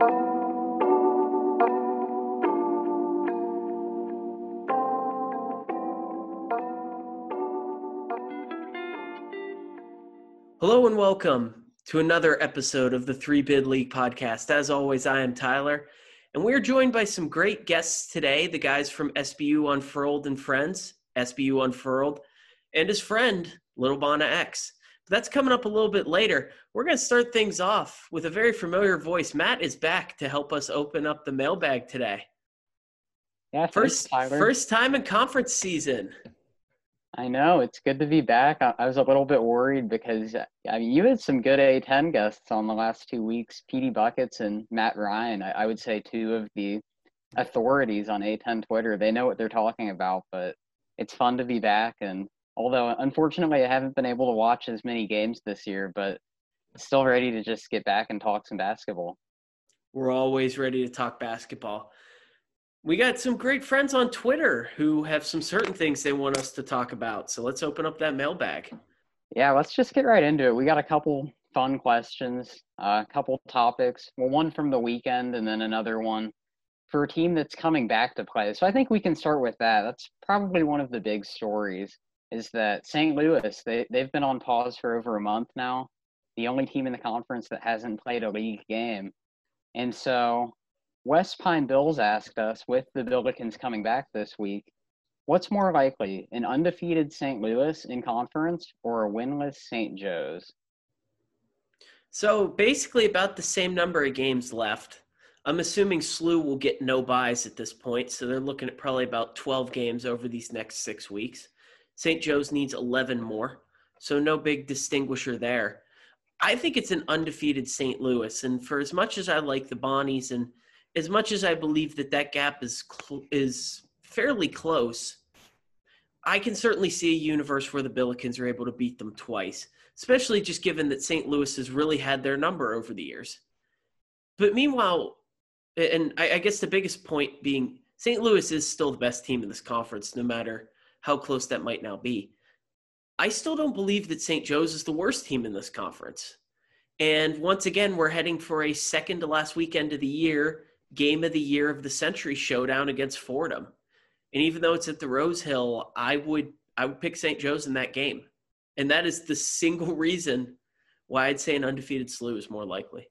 Hello and welcome to another episode of the Three Bid League podcast. As always, I am Tyler, and we are joined by some great guests today the guys from SBU Unfurled and Friends, SBU Unfurled, and his friend, Little Bona X. That's coming up a little bit later. We're going to start things off with a very familiar voice. Matt is back to help us open up the mailbag today. Yeah, first, first time in conference season. I know it's good to be back. I, I, was a little bit worried because I mean you had some good A10 guests on the last two weeks, PD Buckets and Matt Ryan. I, I would say two of the authorities on A10 Twitter. They know what they're talking about, but it's fun to be back. And although unfortunately I haven't been able to watch as many games this year, but still ready to just get back and talk some basketball. We're always ready to talk basketball we got some great friends on Twitter who have some certain things they want us to talk about. So let's open up that mailbag. Yeah, let's just get right into it. We got a couple fun questions, a couple topics. Well, one from the weekend and then another one for a team that's coming back to play. So I think we can start with that. That's probably one of the big stories is that St. Louis, they, they've been on pause for over a month now. The only team in the conference that hasn't played a league game. And so West Pine Bills asked us, with the Billikens coming back this week, what's more likely, an undefeated St. Louis in conference or a winless St. Joe's? So basically, about the same number of games left. I'm assuming SLU will get no buys at this point, so they're looking at probably about 12 games over these next six weeks. St. Joe's needs 11 more, so no big distinguisher there. I think it's an undefeated St. Louis, and for as much as I like the Bonnies and – as much as I believe that that gap is cl- is fairly close, I can certainly see a universe where the Billikens are able to beat them twice, especially just given that St. Louis has really had their number over the years. But meanwhile, and I, I guess the biggest point being St. Louis is still the best team in this conference, no matter how close that might now be. I still don't believe that St. Joe's is the worst team in this conference. And once again, we're heading for a second to last weekend of the year game of the year of the century showdown against Fordham. And even though it's at the Rose Hill, I would I would pick St. Joe's in that game. And that is the single reason why I'd say an undefeated slew is more likely.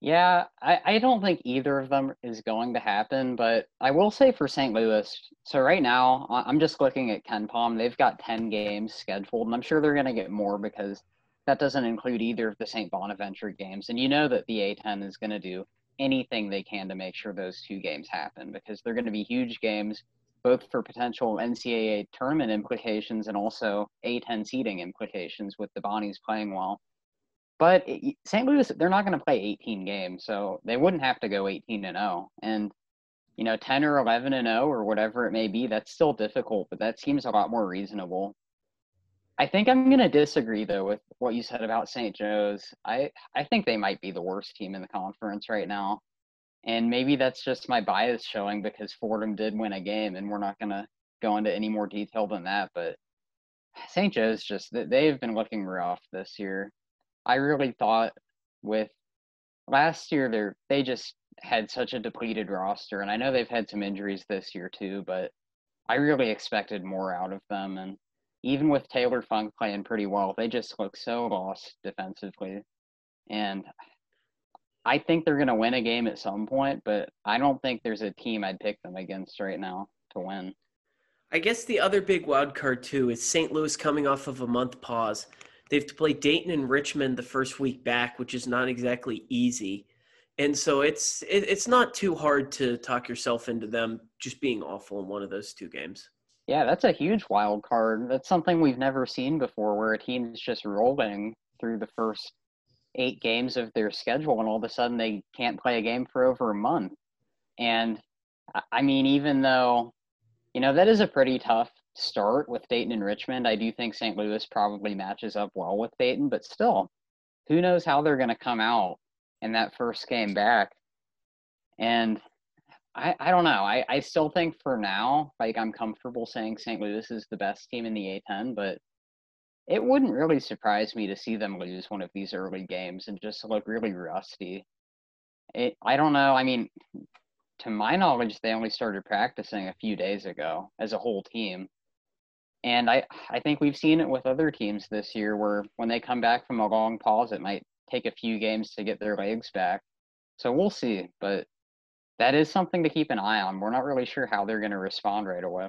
Yeah, I, I don't think either of them is going to happen, but I will say for St. Louis, so right now I'm just looking at KenPom. They've got 10 games scheduled, and I'm sure they're going to get more because that doesn't include either of the St. Bonaventure games. And you know that the A10 is going to do anything they can to make sure those two games happen because they're going to be huge games, both for potential NCAA tournament implications and also A10 seeding implications with the Bonnies playing well. But St. Louis, they're not going to play 18 games, so they wouldn't have to go 18 and 0. And you know, 10 or 11 and 0 or whatever it may be, that's still difficult, but that seems a lot more reasonable. I think I'm going to disagree though with what you said about St. Joe's. I I think they might be the worst team in the conference right now. And maybe that's just my bias showing because Fordham did win a game and we're not going to go into any more detail than that, but St. Joe's just they've been looking rough this year. I really thought with last year they they just had such a depleted roster and I know they've had some injuries this year too, but I really expected more out of them and even with Taylor Funk playing pretty well, they just look so lost defensively. And I think they're going to win a game at some point, but I don't think there's a team I'd pick them against right now to win. I guess the other big wild card too is St. Louis coming off of a month pause. They have to play Dayton and Richmond the first week back, which is not exactly easy. And so it's it, it's not too hard to talk yourself into them just being awful in one of those two games. Yeah, that's a huge wild card. That's something we've never seen before where a team is just rolling through the first eight games of their schedule and all of a sudden they can't play a game for over a month. And I mean, even though, you know, that is a pretty tough start with Dayton and Richmond, I do think St. Louis probably matches up well with Dayton, but still, who knows how they're going to come out in that first game back. And I, I don't know. I, I still think for now, like I'm comfortable saying St. Louis is the best team in the A10, but it wouldn't really surprise me to see them lose one of these early games and just look really rusty. It, I don't know. I mean, to my knowledge, they only started practicing a few days ago as a whole team. And I, I think we've seen it with other teams this year where when they come back from a long pause, it might take a few games to get their legs back. So we'll see. But that is something to keep an eye on. We're not really sure how they're going to respond right away.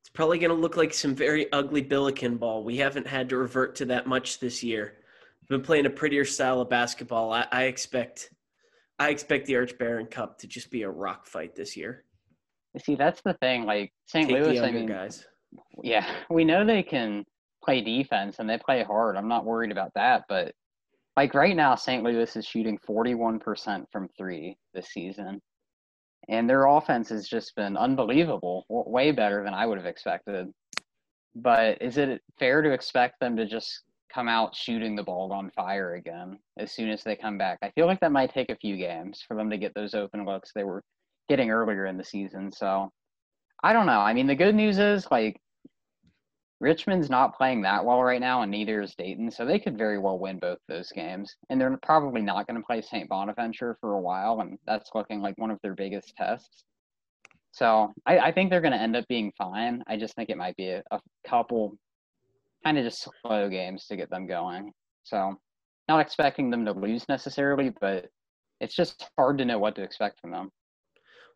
It's probably going to look like some very ugly Billiken ball. We haven't had to revert to that much this year. We've been playing a prettier style of basketball. I, I expect, I expect the Arch Baron Cup to just be a rock fight this year. See, that's the thing. Like St. Take Louis, I mean, guys. Yeah, we know they can play defense and they play hard. I'm not worried about that. But like right now, St. Louis is shooting 41% from three this season and their offense has just been unbelievable, way better than I would have expected. But is it fair to expect them to just come out shooting the ball on fire again as soon as they come back? I feel like that might take a few games for them to get those open looks they were getting earlier in the season. So I don't know. I mean, the good news is like Richmond's not playing that well right now, and neither is Dayton, so they could very well win both those games. And they're probably not going to play St. Bonaventure for a while, and that's looking like one of their biggest tests. So I, I think they're going to end up being fine. I just think it might be a, a couple kind of just slow games to get them going. So not expecting them to lose necessarily, but it's just hard to know what to expect from them.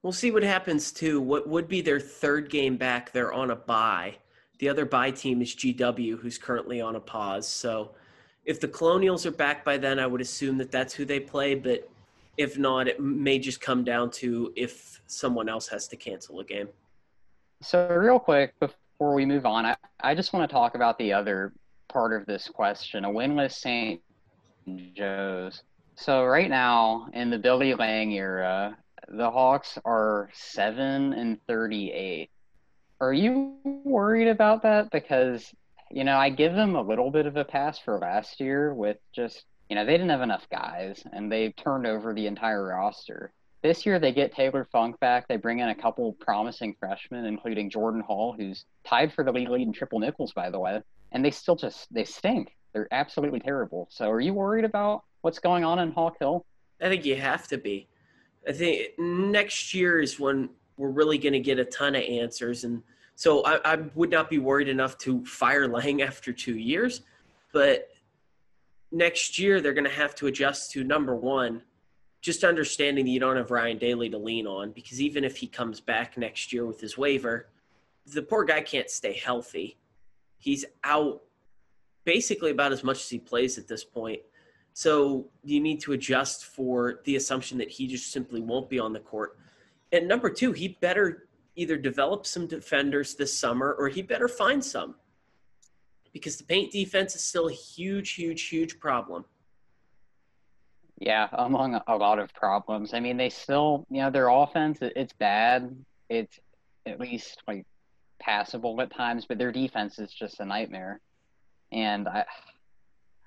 We'll see what happens too. What would be their third game back? They're on a bye. The other bye team is GW, who's currently on a pause. So if the Colonials are back by then, I would assume that that's who they play. But if not, it may just come down to if someone else has to cancel a game. So, real quick, before we move on, I, I just want to talk about the other part of this question a winless St. Joe's. So, right now, in the Billy Lange era, the Hawks are 7 and 38. Are you worried about that? Because, you know, I give them a little bit of a pass for last year with just, you know, they didn't have enough guys and they turned over the entire roster. This year they get Taylor Funk back. They bring in a couple promising freshmen, including Jordan Hall, who's tied for the league lead in triple nickels, by the way. And they still just they stink. They're absolutely terrible. So are you worried about what's going on in Hawk Hill? I think you have to be. I think next year is when we're really going to get a ton of answers. And so I, I, would not be worried enough to fire Lange after two years. But next year, they're going to have to adjust to number one, just understanding that you don't have Ryan Daly to lean on because even if he comes back next year with his waiver, the poor guy can't stay healthy. He's out basically about as much as he plays at this point. So you need to adjust for the assumption that he just simply won't be on the court. And number two, he better either develop some defenders this summer or he better find some because the paint defense is still a huge, huge, huge problem. Yeah, among a lot of problems. I mean, they still, you know, their offense, it's bad. It's at least like passable at times, but their defense is just a nightmare. And I,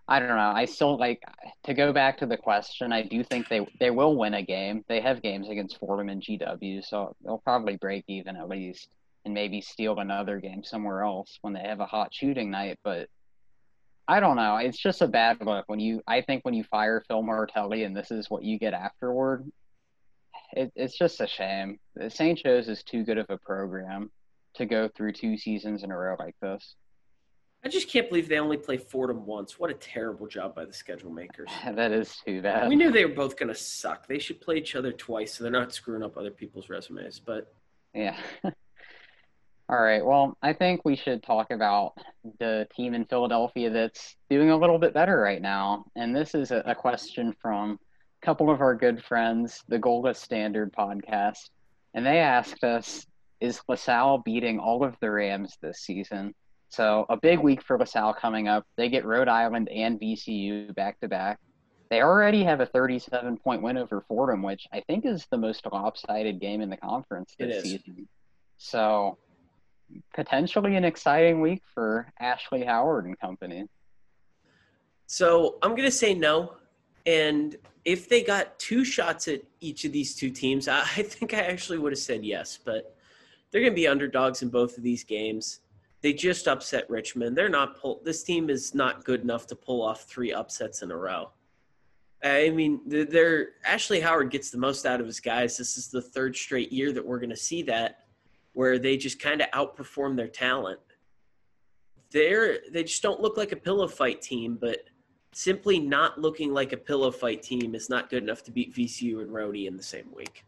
I don't know. I still like to go back to the question. I do think they they will win a game. They have games against Fordham and GW, so they'll probably break even at least, and maybe steal another game somewhere else when they have a hot shooting night. But I don't know. It's just a bad look when you. I think when you fire Phil Martelli and this is what you get afterward, it, it's just a shame. St. Joe's is too good of a program to go through two seasons in a row like this. I just can't believe they only play Fordham once. What a terrible job by the schedule makers. that is too bad. We knew they were both going to suck. They should play each other twice so they're not screwing up other people's resumes. But yeah. All right. Well, I think we should talk about the team in Philadelphia that's doing a little bit better right now. And this is a, a question from a couple of our good friends, the Gola Standard podcast. And they asked us Is LaSalle beating all of the Rams this season? So a big week for LaSalle coming up. They get Rhode Island and VCU back to back. They already have a 37 point win over Fordham, which I think is the most lopsided game in the conference this season. So potentially an exciting week for Ashley Howard and company. So I'm going to say no. And if they got two shots at each of these two teams, I think I actually would have said yes. But they're going to be underdogs in both of these games. They just upset Richmond. They're not pull. This team is not good enough to pull off three upsets in a row. I mean, they're Ashley Howard gets the most out of his guys. This is the third straight year that we're going to see that, where they just kind of outperform their talent. They're they just don't look like a pillow fight team, but simply not looking like a pillow fight team is not good enough to beat VCU and Rhody in the same week.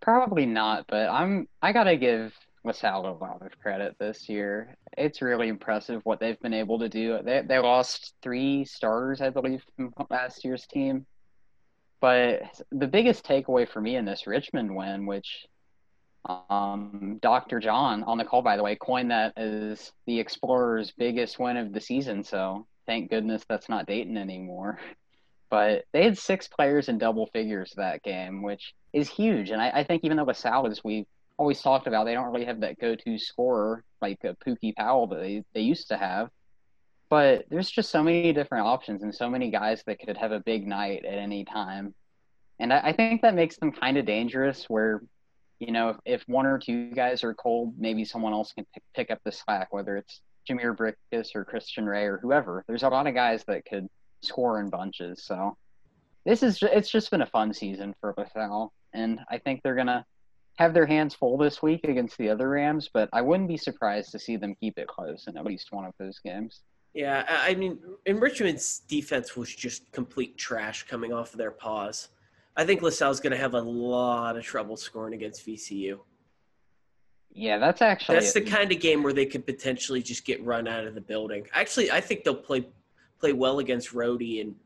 Probably not, but I'm I gotta give LaSalle a lot of credit this year. It's really impressive what they've been able to do. They they lost three starters, I believe, from last year's team. But the biggest takeaway for me in this Richmond win, which um, Dr. John on the call, by the way, coined that as the Explorers' biggest win of the season. So thank goodness that's not Dayton anymore. But they had six players in double figures that game, which is huge. And I, I think even though LaSalle, as we always talked about, they don't really have that go-to scorer like a Pookie Powell that they, they used to have. But there's just so many different options and so many guys that could have a big night at any time. And I, I think that makes them kind of dangerous where, you know, if, if, one or two guys are cold, maybe someone else can pick, pick up the slack, whether it's Jhamir Brickus or Christian Ray or whoever. There's a lot of guys that could score in bunches. So this is, it's just been a fun season for LaSalle. And I think they're going to have their hands full this week against the other Rams, but I wouldn't be surprised to see them keep it close in at least one of those games. Yeah, I mean, in Richmond's defense was just complete trash coming off of their pause. I think LaSalle's going to have a lot of trouble scoring against VCU. Yeah, that's actually that's the kind of game where they could potentially just get run out of the building. Actually, I think they'll play play well against Rhody and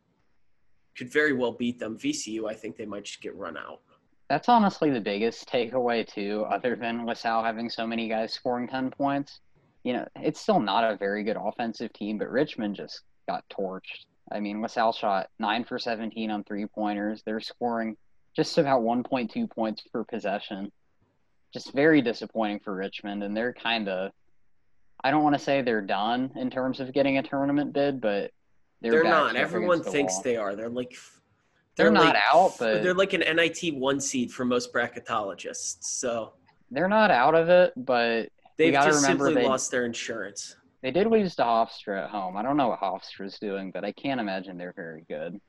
could very well beat them. VCU, I think they might just get run out. That's honestly the biggest takeaway too, other than LaSalle having so many guys scoring ten points. You know, it's still not a very good offensive team, but Richmond just got torched. I mean, LaSalle shot nine for seventeen on three pointers. They're scoring just about one point two points per possession. Just very disappointing for Richmond, and they're kind of I don't want to say they're done in terms of getting a tournament bid, but they're, they're not. Everyone the thinks wall. they are. They're like they're, they're not out, but they're like an NIT one seed for most bracketologists. So they're not out of it, but they've just simply they, lost their insurance. They did lose to Hofstra at home. I don't know what Hofstra's doing, but I can't imagine they're very good.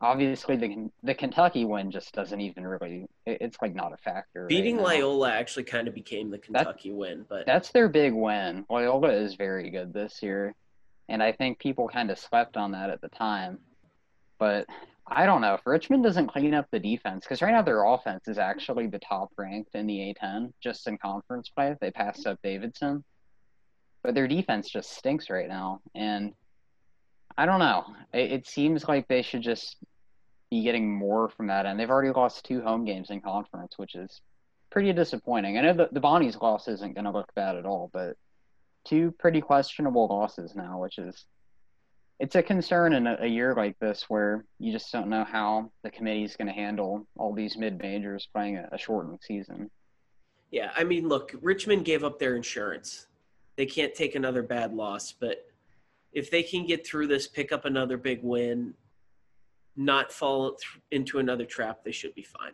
Obviously, the the Kentucky win just doesn't even really. It's like not a factor. Beating right Loyola actually kind of became the Kentucky that, win, but that's their big win. Loyola is very good this year, and I think people kind of slept on that at the time. But I don't know if Richmond doesn't clean up the defense because right now their offense is actually the top ranked in the A10 just in conference play. They passed up Davidson, but their defense just stinks right now, and I don't know. It, it seems like they should just be getting more from that end. They've already lost two home games in conference, which is pretty disappointing. I know the, the Bonnie's loss isn't going to look bad at all, but two pretty questionable losses now, which is it's a concern in a, a, year like this where you just don't know how the committee is going to handle all these mid majors playing a, a, shortened season. Yeah, I mean, look, Richmond gave up their insurance. They can't take another bad loss, but if they can get through this, pick up another big win, not fall into another trap, they should be fine.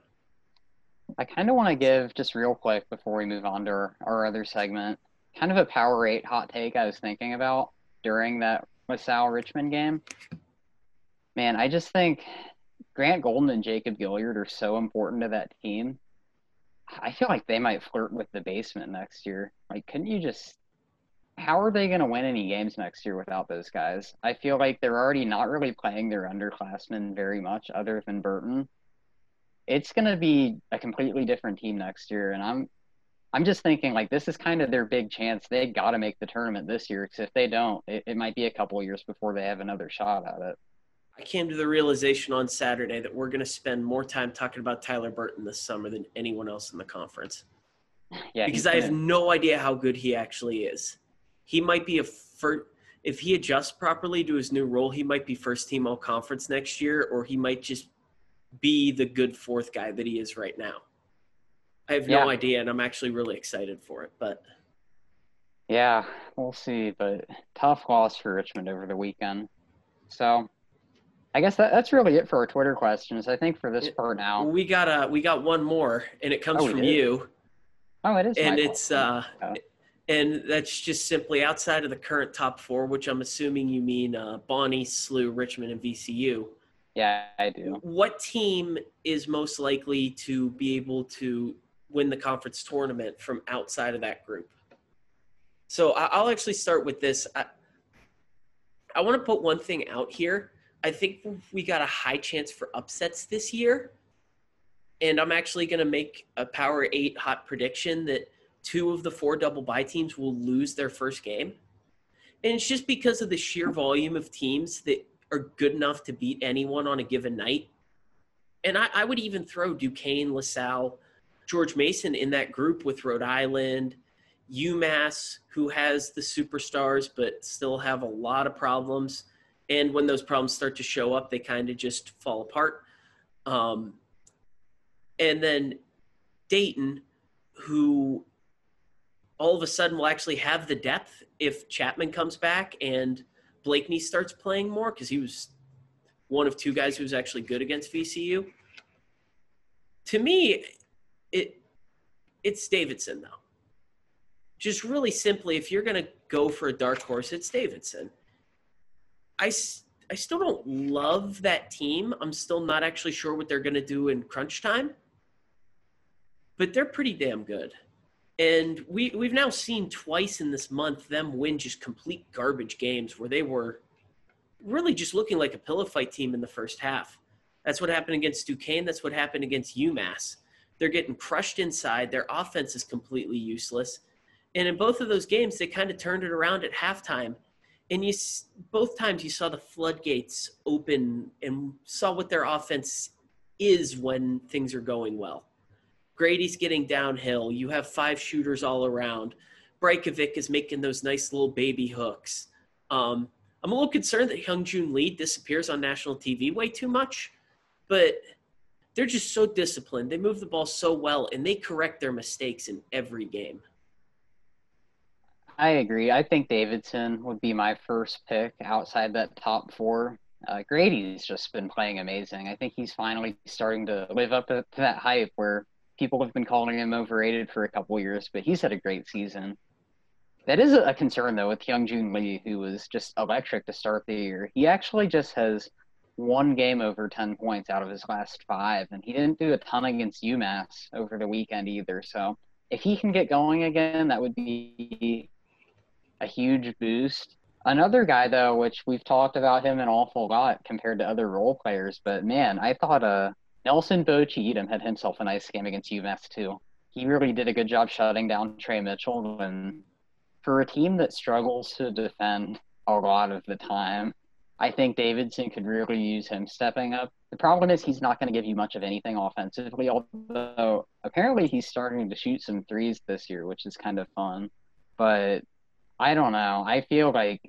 I kind of want to give just real quick before we move on to our, our other segment, kind of a power eight hot take I was thinking about during that LaSalle Richmond game. Man, I just think Grant Golden and Jacob Gilyard are so important to that team. I feel like they might flirt with the basement next year. Like, couldn't you just? How are they going to win any games next year without those guys? I feel like they're already not really playing their underclassmen very much, other than Burton. It's going to be a completely different team next year, and I'm I'm just thinking like this is kind of their big chance. They got to make the tournament this year because if they don't, it, it might be a couple years before they have another shot at it. I came to the realization on Saturday that we're going to spend more time talking about Tyler Burton this summer than anyone else in the conference. Yeah, because I have no idea how good he actually is. He might be a first if he adjusts properly to his new role, he might be first team all conference next year, or he might just be the good fourth guy that he is right now. I have no yeah. idea, and I'm actually really excited for it. But yeah, we'll see. But tough loss for Richmond over the weekend. So I guess that, that's really it for our Twitter questions. I think for this part now, we got a we got one more, and it comes oh, from you. Oh, it is, and it's uh, oh. and that's just simply outside of the current top four, which I'm assuming you mean uh, Bonnie, SLU, Richmond, and VCU. Yeah, I do. What team is most likely to be able to win the conference tournament from outside of that group? So I'll actually start with this. I, I want to put one thing out here. I think we got a high chance for upsets this year. And I'm actually going to make a Power 8 hot prediction that two of the four double bye teams will lose their first game. And it's just because of the sheer volume of teams that are good enough to beat anyone on a given night. And I, I would even throw Duquesne, LaSalle, George Mason in that group with Rhode Island, UMass, who has the superstars but still have a lot of problems. And when those problems start to show up, they kind of just fall apart. Um, and then Dayton, who all of a sudden will actually have the depth if Chapman comes back and Blakney starts playing more because he was one of two guys who was actually good against VCU. To me, it it's Davidson though. Just really simply, if you're going to go for a dark horse, it's Davidson. I, I still don't love that team. I'm still not actually sure what they're going to do in crunch time, but they're pretty damn good. And we, we've now seen twice in this month them win just complete garbage games where they were really just looking like a pillow fight team in the first half. That's what happened against Duquesne. That's what happened against UMass. They're getting crushed inside. Their offense is completely useless. And in both of those games, they kind of turned it around at halftime. And you both times you saw the floodgates open and saw what their offense is when things are going well. Grady's getting downhill. You have five shooters all around. Brajkovic is making those nice little baby hooks. Um, I'm a little concerned that Hyunjung Lee disappears on national TV way too much, but they're just so disciplined. They move the ball so well, and they correct their mistakes in every game. I agree. I think Davidson would be my first pick outside that top four. Uh, Grady's just been playing amazing. I think he's finally starting to live up to that hype where people have been calling him overrated for a couple years, but he's had a great season. That is a concern though with Young Hyunjung Lee, who was just electric to start the year. He actually just has one game over 10 points out of his last five, and he didn't do a ton against UMass over the weekend either. So if he can get going again, that would be a huge boost. Another guy though, which we've talked about him an awful lot compared to other role players, but man, I thought uh Nelson Boachie-Yiadom had himself a nice game against UMass too. He really did a good job shutting down Trey Mitchell, and for a team that struggles to defend a lot of the time, I think Davidson could really use him stepping up. The problem is he's not going to give you much of anything offensively, although apparently he's starting to shoot some threes this year, which is kind of fun. But I don't know. I feel like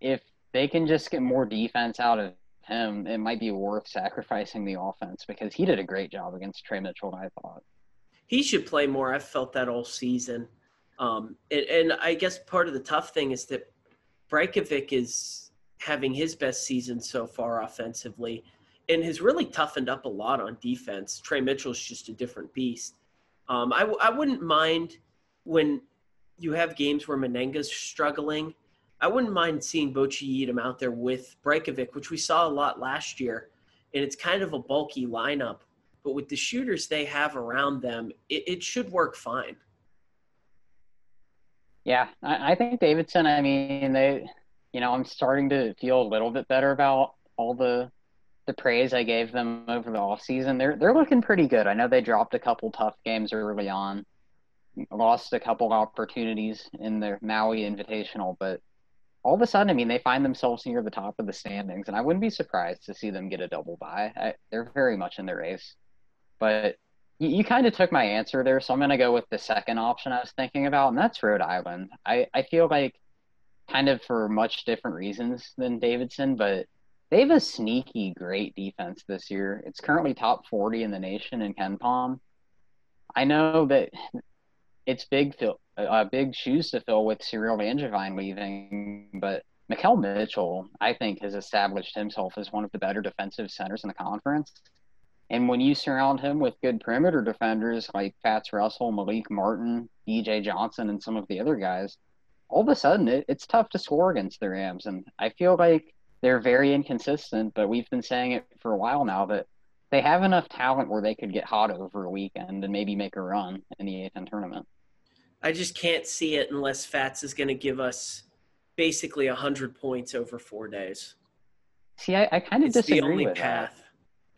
if they can just get more defense out of him, it might be worth sacrificing the offense because he did a great job against Trey Mitchell. I thought he should play more. I've felt that all season, um, and, and, I guess part of the tough thing is that Brajkovic is having his best season so far offensively, and has really toughened up a lot on defense. Trey Mitchell's just a different beast. Um, I, I wouldn't mind when you have games where Mennenga's struggling I wouldn't mind seeing Boachie-Yiadom out there with Brajkovic, which we saw a lot last year. And it's kind of a bulky lineup. But with the shooters they have around them, it, it should work fine. Yeah, I, I think Davidson, I mean, they, you know, I'm starting to feel a little bit better about all the the praise I gave them over the offseason. They're they're looking pretty good. I know they dropped a couple tough games early on, lost a couple opportunities in their Maui Invitational, but all of a sudden, I mean, they find themselves near the top of the standings, and I wouldn't be surprised to see them get a double bye. I, they're very much in the race. But you, you kind of took my answer there, so I'm going to go with the second option I was thinking about, and that's Rhode Island. I, I feel like, kind of for much different reasons than Davidson, but they have a sneaky great defense this year. It's currently top 40 in the nation in KenPom. I know that it's big uh, big shoes to fill with Cyril Langevin leaving, but Makhel Mitchell, I think, has established himself as one of the better defensive centers in the conference. And when you surround him with good perimeter defenders like Fatts Russell, Malik Martin, DJ Johnson, and some of the other guys, all of a sudden it, it's tough to score against the Rams. And I feel like they're very inconsistent, but we've been saying it for a while now that they have enough talent where they could get hot over a weekend and maybe make a run in the A10 tournament. I just can't see it unless Fatts is going to give us basically 100 points over four days. See, I, I kind of disagree the only with path. that.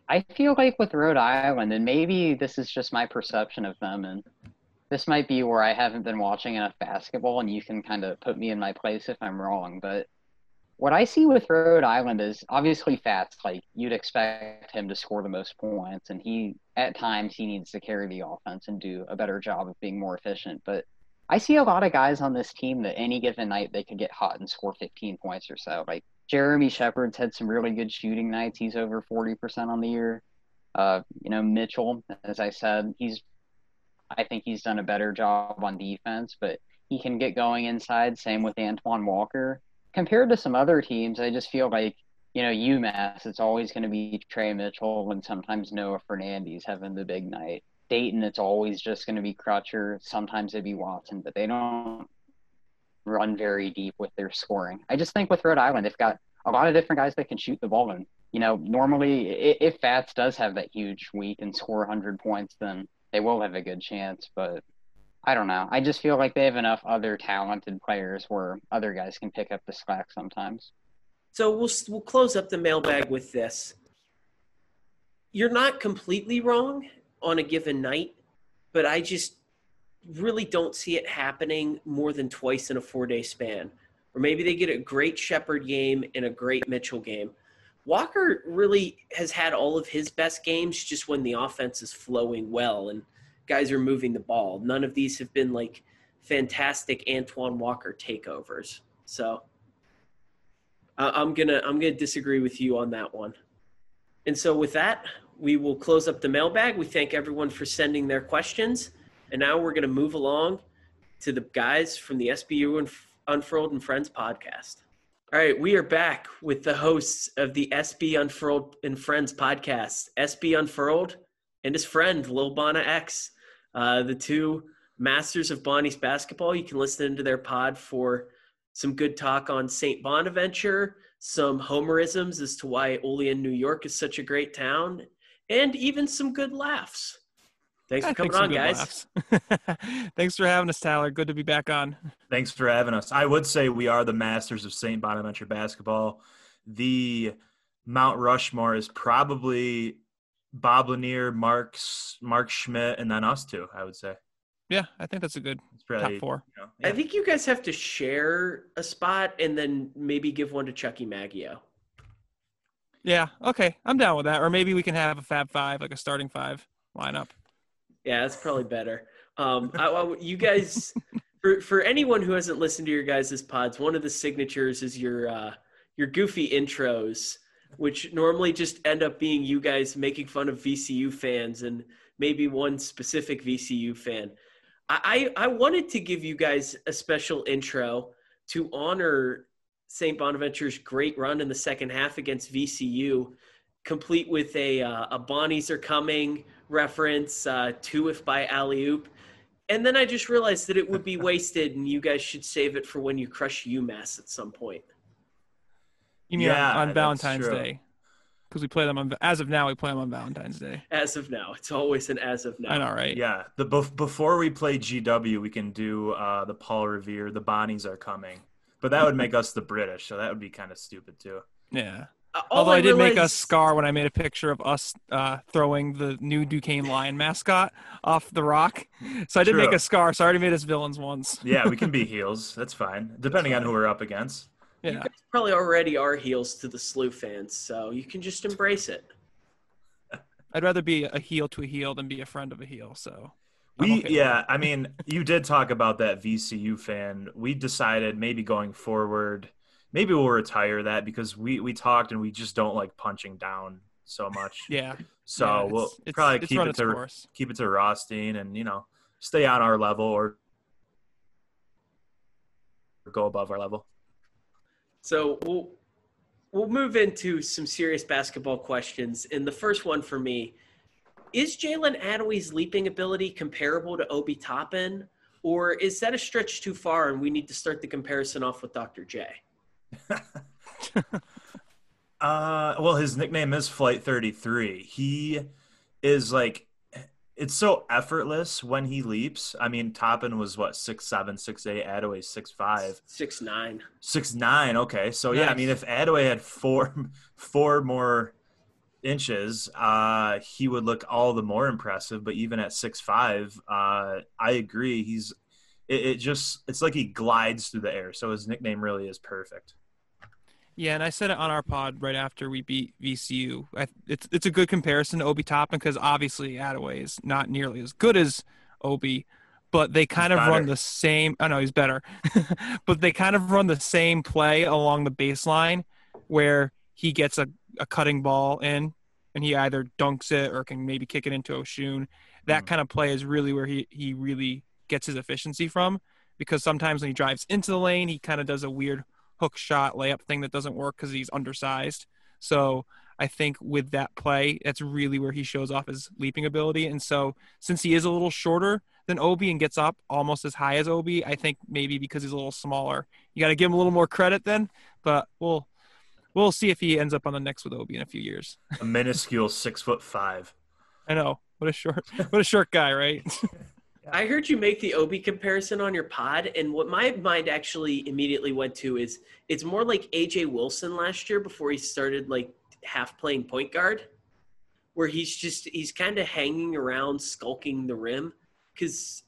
I feel like with Rhode Island, and maybe this is just my perception of them, and this might be where I haven't been watching enough basketball, and you can kind of put me in my place if I'm wrong. But what I see with Rhode Island is obviously Fatts. Like you'd expect him to score the most points, and he at times he needs to carry the offense and do a better job of being more efficient. But I see a lot of guys on this team that any given night they could get hot and score 15 points or so. Like Jeremy Sheppard's had some really good shooting nights. He's over 40% on the year. Uh, you know, Mitchell, as I said, he's I think he's done a better job on defense, but he can get going inside. Same with Antwan Walker. Compared to some other teams, I just feel like, you know, UMass, it's always going to be Trey Mitchell and sometimes Noah Fernandes having the big night. Dayton, it's always just going to be Crutcher. Sometimes it'd be Watson, but they don't run very deep with their scoring. I just think with Rhode Island, they've got a lot of different guys that can shoot the ball. And, you know, normally if Fatts does have that huge week and score 100 points, then they will have a good chance. But I don't know. I just feel like they have enough other talented players where other guys can pick up the slack sometimes. So we'll we'll close up the mailbag with this. You're not completely wrong on a given night, but I just really don't see it happening more than twice in a four day span. Or maybe they get a great Sheppard game and a great Mitchell game. Walker really has had all of his best games just when the offense is flowing well and guys are moving the ball. None of these have been like fantastic Antwan Walker takeovers. So I'm gonna I'm gonna disagree with you on that one. And so with that, we will close up the mailbag. We thank everyone for sending their questions, and now we're gonna move along to the guys from the SBU and Unfurled and Friends podcast. All right, we are back with the hosts of the SB Unfurled and Friends podcast, SB Unfurled and his friend Lil Bona X, uh, the two masters of Bonnie's basketball. You can listen to their pod for some good talk on St. Bonaventure, some homerisms as to why Olean, New York is such a great town, and even some good laughs. Thanks for eh, coming on, guys. laughs. Thanks for having us, Tyler. Good to be back on. Thanks for having us. I would say we are the masters of St. Bonaventure basketball. The Mount Rushmore is probably Bob Lanier, Marks, Mark Schmidt, and then us two. I would say Yeah, I think that's a good it's probably top four. You know, I think you guys have to share a spot and then maybe give one to Chucky Maggio. Yeah, okay, I'm down with that. Or maybe we can have a Fab Five, like a starting five lineup. Yeah, that's probably better. Um, I, I- you guys, for for anyone who hasn't listened to your guys' pods, one of the signatures is your uh, your goofy intros, which normally just end up being you guys making fun of VCU fans and maybe one specific VCU fan. I, I I wanted to give you guys a special intro to honor St. Bonaventure's great run in the second half against VCU, complete with a uh, a Bonnies are coming reference, uh, two if by alley oop. And then I just realized that it would be wasted, and you guys should save it for when you crush UMass at some point. You mean Yeah, on, on Valentine's true. Day? Because we play them on. As of now, we play them on Valentine's Day. As of now, it's always an as of now. I know, right? Yeah, the bef- before we play GW, we can do uh, the Paul Revere. The Bonnies are coming, but that would make us the British, so that would be kind of stupid too. Yeah. Uh, all Although I, did make a scar when I made a picture of us uh, throwing the new Duquesne Lion mascot off the rock. So I did make a scar. So I already made us villains once. Yeah, we can be heels. That's fine, depending on who we're up against. You guys probably already are heels to the slew fans, so you can just embrace it. I'd rather be a heel to a heel than be a friend of a heel. So We okay yeah, I mean, you did talk about that VCU fan. We decided maybe going forward, maybe we'll retire that because we we talked and we just don't like punching down so much. yeah. So yeah, we'll it's- it's- probably it's keep run it to course. keep it to Rothstein and you know stay on our level or go above our level. So we'll we'll move into some serious basketball questions. And the first one for me is Jalen Adaway's leaping ability comparable to Obi Toppin, or is that a stretch too far and we need to start the comparison off with Dr. J? Uh, well, his nickname is Flight 33. He is like, it's so effortless when he leaps. I mean, Toppin was what six seven, six eight. Adaway six five, Six nine. six nine. Okay, so yeah, I mean, if Adaway had four four more inches, uh, he would look all the more impressive. But even at six five, uh, I agree. He's it, it just it's like he glides through the air. So his nickname really is perfect. Yeah, and I said it on our pod right after we beat VCU. I, it's it's a good comparison to Obi Toppin because obviously Adaway is not nearly as good as Obi, but they kind of run the same. I know he's better, but they kind of run the same play along the baseline where he gets a, a cutting ball in and he either dunks it or can maybe kick it into Osun. That Mhm. kind of play is really where he, he really gets his efficiency from because sometimes when he drives into the lane, he kind of does a weird hook shot layup thing that doesn't work because he's undersized. So I think with that play, that's really where he shows off his leaping ability. And so since he is a little shorter than Obi and gets up almost as high as Obi, I think maybe because he's a little smaller, you got to give him a little more credit then. But we'll we'll see if he ends up on the next with Obi in a few years. A minuscule six foot five. I know what a short what a short guy, right? I heard you make the Obi comparison on your pod, and what my mind actually immediately went to is it's more like AJ Wilson last year before he started like half playing point guard, where he's just he's kind of hanging around, skulking the rim. Because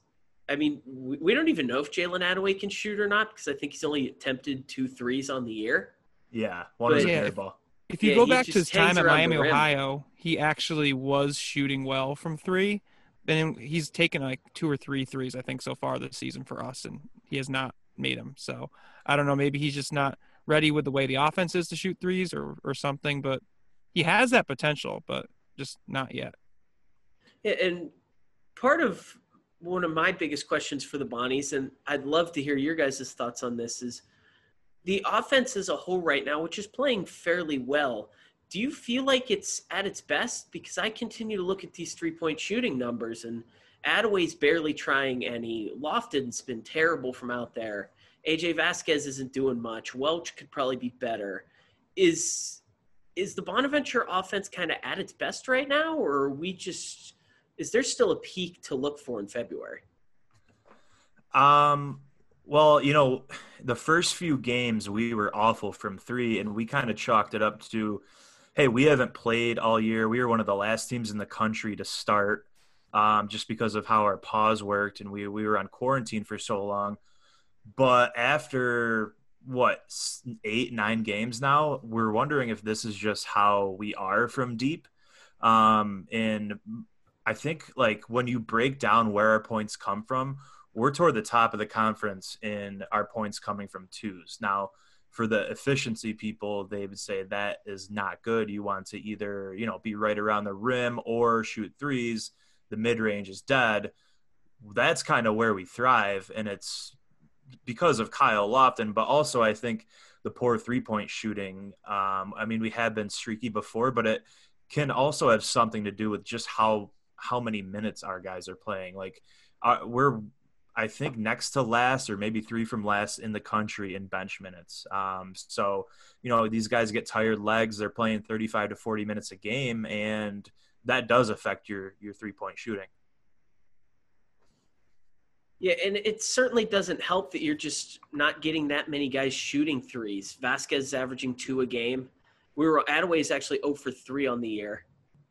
I mean, we, we don't even know if Jalen Adaway can shoot or not, because I think he's only attempted two threes on the year. Yeah, one is a But- Yeah, fair if- ball. If you Yeah, go back to his time at Miami. Ohio, he actually was shooting well from three. And he's taken like two or three threes, I think, so far this season for us, and he has not made them. So I don't know. Maybe he's just not ready with the way the offense is to shoot threes or, or something, but he has that potential, but just not yet. And part of one of my biggest questions for the Bonnies, and I'd love to hear your guys' thoughts on this, is the offense as a whole right now, which is playing fairly well. Do you feel like it's at its best? Because I continue to look at these three point shooting numbers, and Adaway's barely trying any. Lofton's been terrible from out there. AJ Vasquez isn't doing much. Welch could probably be better. Is is the Bonaventure offense kind of at its best right now, or are we just is there still a peak to look for in February? Um, well, you know, the first few games we were awful from three, and we kind of chalked it up to, hey, we haven't played all year. We were one of the last teams in the country to start, um, just because of how our pause worked, and we we were on quarantine for so long. But after what eight nine games now, we're wondering if this is just how we are from deep. Um, and I think like when you break down where our points come from, we're toward the top of the conference in our points coming from twos. Now, for the efficiency people, they would say that is not good. You want to either, you know, be right around the rim or shoot threes. The mid range is dead. That's kind of where we thrive. And it's because of Kyle Lofton, but also I think the poor three point shooting. Um, I mean, we have been streaky before, but it can also have something to do with just how how many minutes our guys are playing. Like uh, we're, I think, next to last or maybe three from last in the country in bench minutes. Um, so you know these guys get tired legs. They're playing 35 to 40 minutes a game, and that does affect your your three point shooting. Yeah, and it certainly doesn't help that you're just not getting that many guys shooting threes. Vasquez is averaging two a game. We were Adaway's actually 0 for 3 on the year.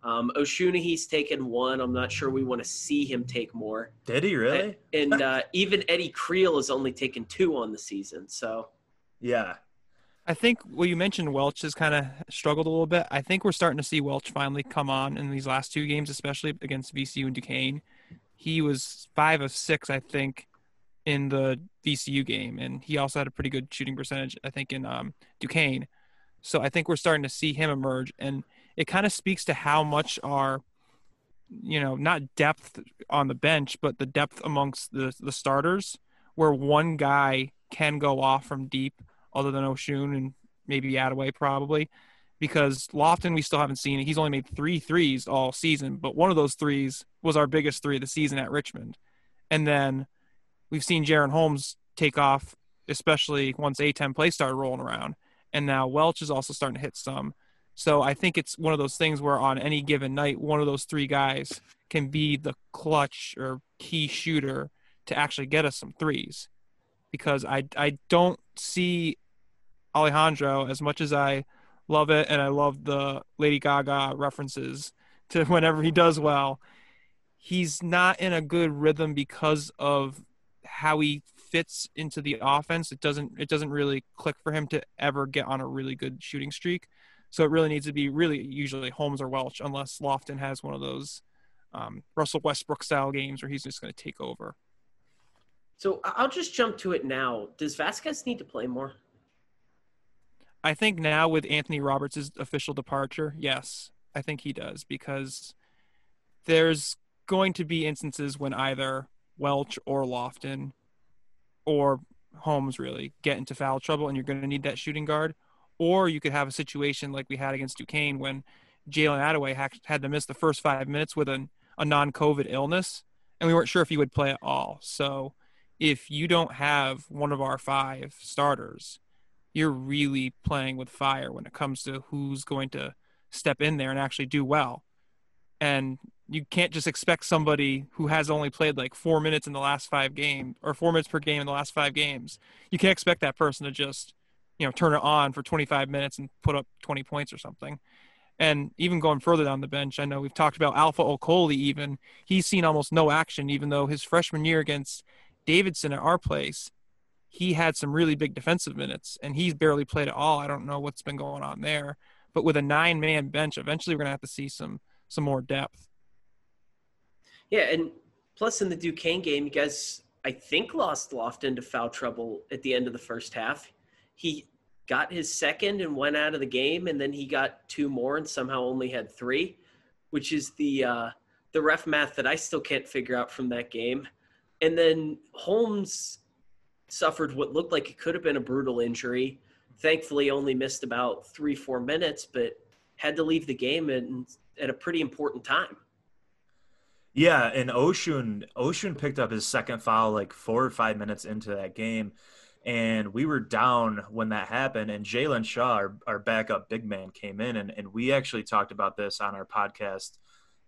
Um, Osunniyi's taken one. I'm not sure we want to see him take more. Did he really? And uh, even Eddie Creel has only taken two on the season. So Yeah. I think well, you mentioned Welch has kind of struggled a little bit. I think we're starting to see Welch finally come on in these last two games, especially against VCU and Duquesne. He was five of six, I think, in the VCU game, and he also had a pretty good shooting percentage, I think, in um, Duquesne. So I think we're starting to see him emerge, and it kind of speaks to how much our, you know, not depth on the bench, but the depth amongst the the starters, where one guy can go off from deep other than Osun and maybe Adaway probably. Because Lofton, we still haven't seen it. He's only made three threes all season, but one of those threes was our biggest three of the season at Richmond. And then we've seen Jaren Holmes take off, especially once A10 play started rolling around. And now Welch is also starting to hit some. So I think it's one of those things where on any given night, one of those three guys can be the clutch or key shooter to actually get us some threes. Because I I don't see Alejandro as much as I love it and I love the Lady Gaga references to whenever he does well. He's not in a good rhythm because of how he fits into the offense. It doesn't it doesn't really click for him to ever get on a really good shooting streak. So it really needs to be really usually Holmes or Welch, unless Lofton has one of those um, Russell Westbrook style games where he's just going to take over. So I'll just jump to it now. Does Vasquez need to play more? I think now with Anthony Roberts' official departure, yes, I think he does because there's going to be instances when either Welch or Lofton or Holmes really get into foul trouble and you're going to need that shooting guard. Or you could have a situation like we had against Duquesne when Jalen Adaway had to miss the first five minutes with an, a non COVID illness and we weren't sure if he would play at all. So if you don't have one of our five starters, you're really playing with fire when it comes to who's going to step in there and actually do well. And you can't just expect somebody who has only played like four minutes in the last five games or four minutes per game in the last five games. You can't expect that person to just, you know, turn it on for 25 minutes and put up 20 points or something. And even going further down the bench, I know we've talked about Alpha Okoli even. He's seen almost no action, even though his freshman year against Davidson at our place, he had some really big defensive minutes and he's barely played at all. I don't know what's been going on there. But with a nine man bench, eventually we're gonna have to see some some more depth. Yeah, and plus in the Duquesne game, you guys I think lost Lofton to foul trouble at the end of the first half. He got his second and went out of the game, and then he got two more and somehow only had three, which is the uh, the ref math that I still can't figure out from that game. And then Holmes suffered what looked like it could have been a brutal injury. Thankfully, only missed about three, four minutes, but had to leave the game in, at a pretty important time. Yeah, and Osun Osun picked up his second foul like four or five minutes into that game, and we were down when that happened. And Jalen Shaw, our, our backup big man, came in, and, and we actually talked about this on our podcast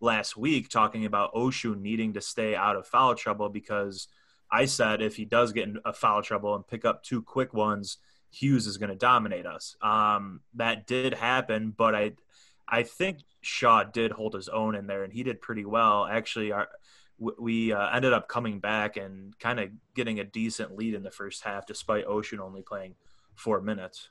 last week, talking about Osun needing to stay out of foul trouble because – I said if he does get in a foul trouble and pick up two quick ones, Hughes is going to dominate us. Um, that did happen, but I, I think Shaw did hold his own in there, and he did pretty well. Actually, our, we uh, ended up coming back and kind of getting a decent lead in the first half, despite Osun only playing four minutes.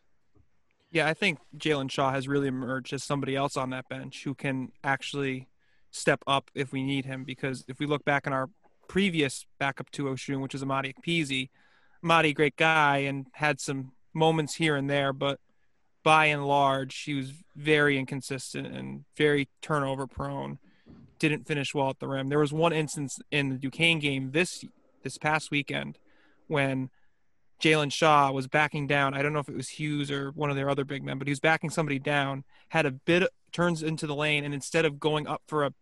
Yeah, I think Jalen Shaw has really emerged as somebody else on that bench who can actually step up if we need him. Because if we look back in our previous backup to Osun, which is Amadi Ikpeze. Amadi, great guy, and had some moments here and there, but by and large, he was very inconsistent and very turnover prone. Didn't finish well at the rim. There was one instance in the Duquesne game this this past weekend when Jalen Shaw was backing down. I don't know if it was Hughes or one of their other big men, but he was backing somebody down, had a bit turns into the lane, and instead of going up for a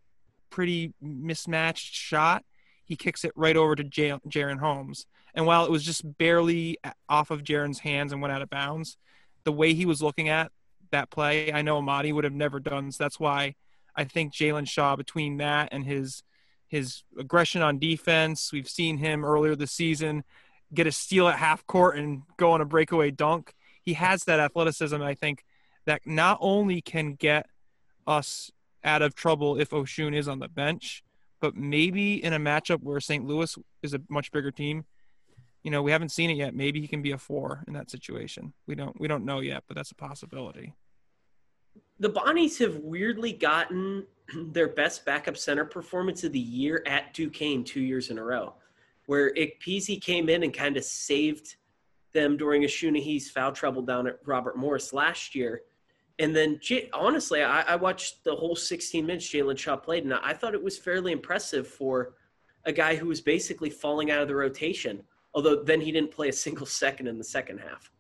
pretty mismatched shot, he kicks it right over to J- Jaren Holmes. And while it was just barely off of Jaren's hands and went out of bounds, the way he was looking at that play, I know Amadi would have never done. So that's why I think Jalen Shaw, between that and his his aggression on defense, we've seen him earlier this season get a steal at half court and go on a breakaway dunk. He has that athleticism, I think, that not only can get us out of trouble if Osun is on the bench, but maybe in a matchup where St. Louis is a much bigger team, you know, we haven't seen it yet. Maybe he can be a four in that situation. We don't we don't know yet, but that's a possibility. The Bonnies have weirdly gotten their best backup center performance of the year at Duquesne two years in a row, where Ikpeze came in and kind of saved them during Osunniyi's foul trouble down at Robert Morris last year. And then, honestly, I, I watched the whole 16 minutes Jalen Shaw played, and I thought it was fairly impressive for a guy who was basically falling out of the rotation. Although then he didn't play a single second in the second half.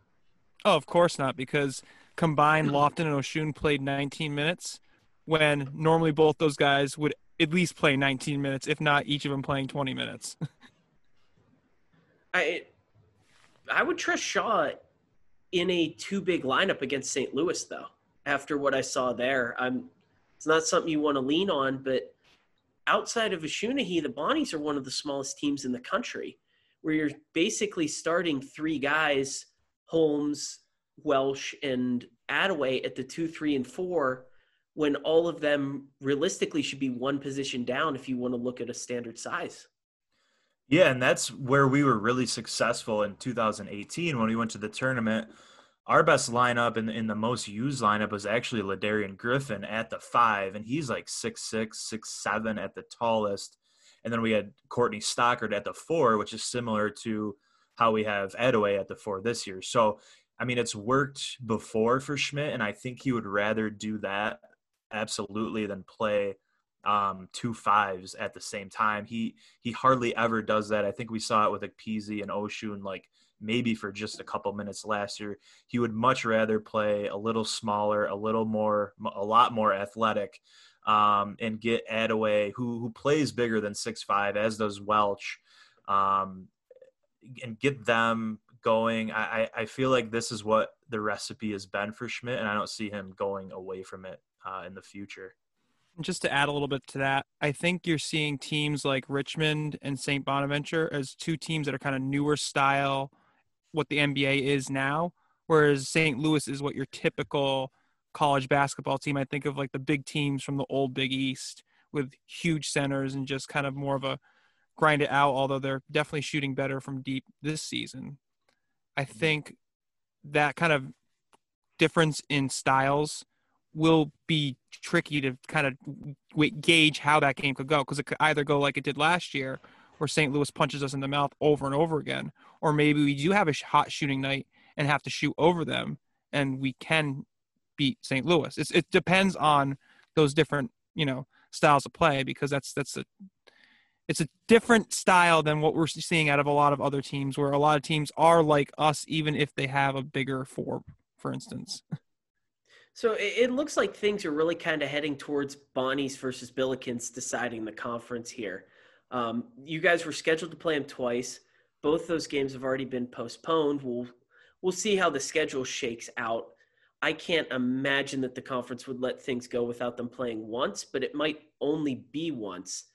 Oh, of course not, because combined Lofton and Osun played 19 minutes when normally both those guys would at least play 19 minutes, if not each of them playing 20 minutes. I I would trust Shaw in a two big lineup against St. Louis, though. after what I saw there. I'm it's not something you want to lean on, but outside of Osunniyi, the Bonnies are one of the smallest teams in the country, where you're basically starting three guys, Holmes, Welch, and Adaway at the two, three, and four, when all of them realistically should be one position down if you want to look at a standard size. Yeah, and that's where we were really successful in 2018 when we went to the tournament. Our best lineup and in, in the most used lineup was actually LaDarien Griffin at the five, and he's like six six, six seven at the tallest. And then we had Courtney Stockard at the four, which is similar to how we have Adaway at the four this year. So, I mean, it's worked before for Schmidt, and I think he would rather do that absolutely than play um, two fives at the same time. He he hardly ever does that. I think we saw it with like Peasy and Osun, like maybe for just a couple minutes last year. He would much rather play a little smaller, a little more, a lot more athletic, um, and get Adaway, who who plays bigger than six five, as does Welch, um, and get them going. I, I feel like this is what the recipe has been for Schmidt, and I don't see him going away from it uh, in the future just to add a little bit to that, I think you're seeing teams like Richmond and St. Bonaventure as two teams that are kind of newer style, what the NBA is now, whereas St. Louis is what your typical college basketball team. I think of like the big teams from the old Big East with huge centers and just kind of more of a grind it out, although they're definitely shooting better from deep this season. I think that kind of difference in styles – will be tricky to kind of gauge how that game could go because it could either go like it did last year, where St. Louis punches us in the mouth over and over again, or maybe we do have a hot shooting night and have to shoot over them, and we can beat St. Louis. It's, it depends on those different you know styles of play because that's that's a it's a different style than what we're seeing out of a lot of other teams where a lot of teams are like us even if they have a bigger four for instance So it looks like things are really kind of heading towards Bonnie's versus Billikens deciding the conference here. Um, you guys were scheduled to play them twice. Both those games have already been postponed. We'll we'll see how the schedule shakes out. I can't imagine that the conference would let things go without them playing once, but it might only be once.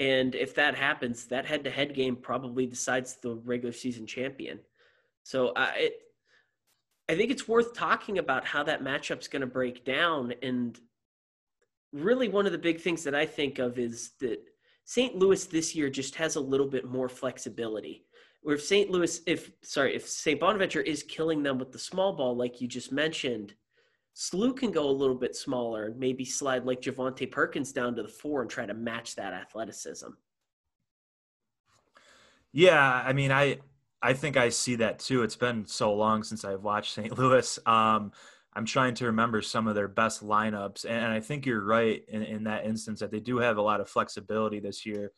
And if that happens, that head-to-head game probably decides the regular season champion. So uh, it I think it's worth talking about how that matchup's going to break down. And really, one of the big things that I think of is that St. Louis this year just has a little bit more flexibility. Where if St. Louis, if sorry, if St. Bonaventure is killing them with the small ball, like you just mentioned, SLU can go a little bit smaller and maybe slide like Javonte Perkins down to the four and try to match that athleticism. Yeah, I mean, I I think I see that too. It's been so long since I've watched St. Louis. Um, I'm trying to remember some of their best lineups, and I think you're right in, in that instance that they do have a lot of flexibility this year,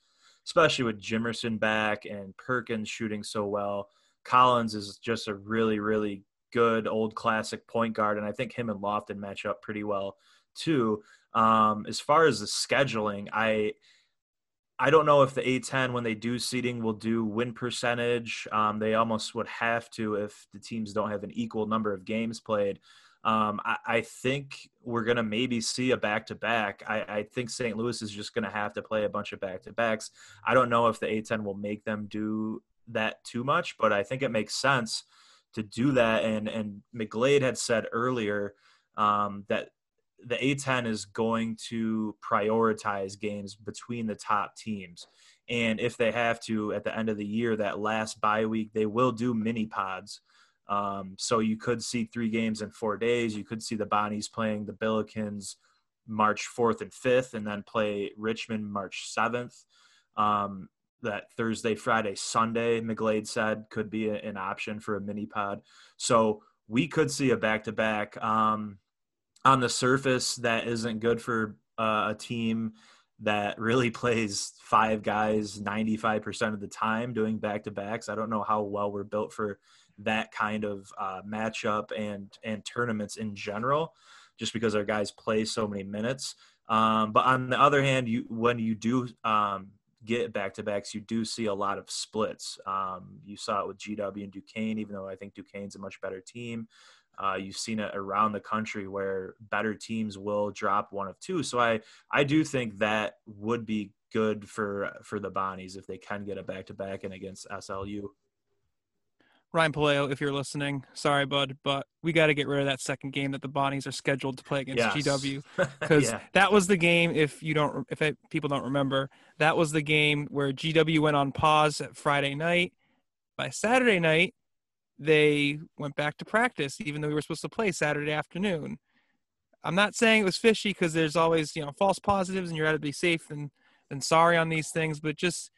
especially with Jimerson back and Perkins shooting so well. Collins is just a really, really good old classic point guard, and I think him and Lofton match up pretty well too. Um, as far as the scheduling, I I don't know if the A10 when they do seeding will do win percentage. Um, they almost would have to if the teams don't have an equal number of games played. Um, I, I, think we're gonna maybe see a back to back. I think St. Louis is just gonna have to play a bunch of back to backs. I don't know if the A10 will make them do that too much, but I think it makes sense to do that. And and McGlade had said earlier um, that the A10 is going to prioritize games between the top teams. And if they have to at the end of the year, that last bye week, they will do mini pods. Um, so you could see three games in four days. You could see the Bonnies playing the Billikens March 4th and 5th, and then play Richmond March 7th. Um, that Thursday, Friday, Sunday, McGlade said could be a, an option for a mini pod. So we could see a back to back on the surface that isn't good for uh, a team that really plays five guys 95% of the time doing back to backs. I don't know how well we're built for that kind of uh, matchup and and tournaments in general, just because our guys play so many minutes. Um, but on the other hand, you when you do um, get back to backs, you do see a lot of splits. Um, you saw it with GW and Duquesne, even though I think Duquesne's a much better team. Uh, you've seen it around the country where better teams will drop one of two. So I I do think that would be good for for the Bonnies if they can get a back to back and against SLU. Ryan Paleo, if you're listening, sorry, bud, but we got to get rid of that second game that the Bonnies are scheduled to play against Yes. GW because Yeah. that was the game. If you don't, if it, people don't remember, that was the game where GW went on pause at Friday night. By Saturday night, they went back to practice, even though we were supposed to play Saturday afternoon. I'm not saying it was fishy because there's always you know false positives, and you're out to be safe than than sorry on these things, but just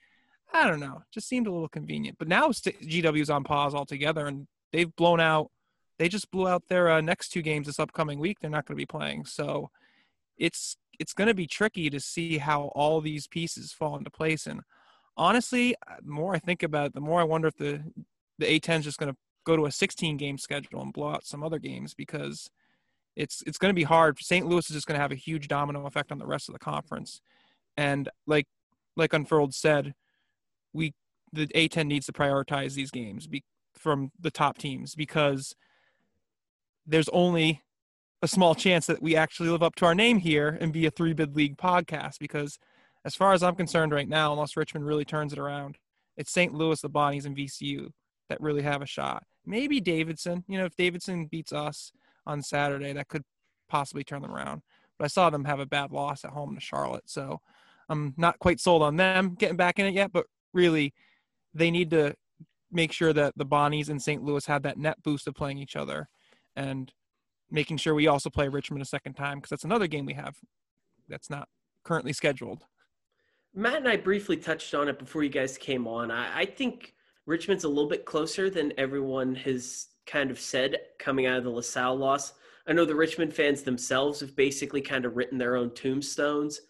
I don't know. Just seemed a little convenient. But now GW's on pause altogether, and they've blown out. They just blew out their uh, next two games this upcoming week. They're not going to be playing, so it's it's going to be tricky to see how all these pieces fall into place. And honestly, uh, the more I think about it, the more I wonder if the the A10 is just going to go to a 16 game schedule and blow out some other games because it's it's going to be hard. St. Louis is just going to have a huge domino effect on the rest of the conference. And like like Unfurled said, we the A10 needs to prioritize these games be, from the top teams because there's only a small chance that we actually live up to our name here and be a three bid league podcast because as far as I'm concerned right now, unless Richmond really turns it around, it's St. Louis, the Bonnies, and VCU that really have a shot. Maybe Davidson. You know, if Davidson beats us on Saturday, that could possibly turn them around. But I saw them have a bad loss at home to Charlotte, so I'm not quite sold on them getting back in it yet. But really, they need to make sure that the Bonnies and St. Louis have that net boost of playing each other, and making sure we also play Richmond a second time because that's another game we have that's not currently scheduled. Matt and I briefly touched on it before you guys came on. I, I think Richmond's a little bit closer than everyone has kind of said coming out of the LaSalle loss. I know the Richmond fans themselves have basically kind of written their own tombstones.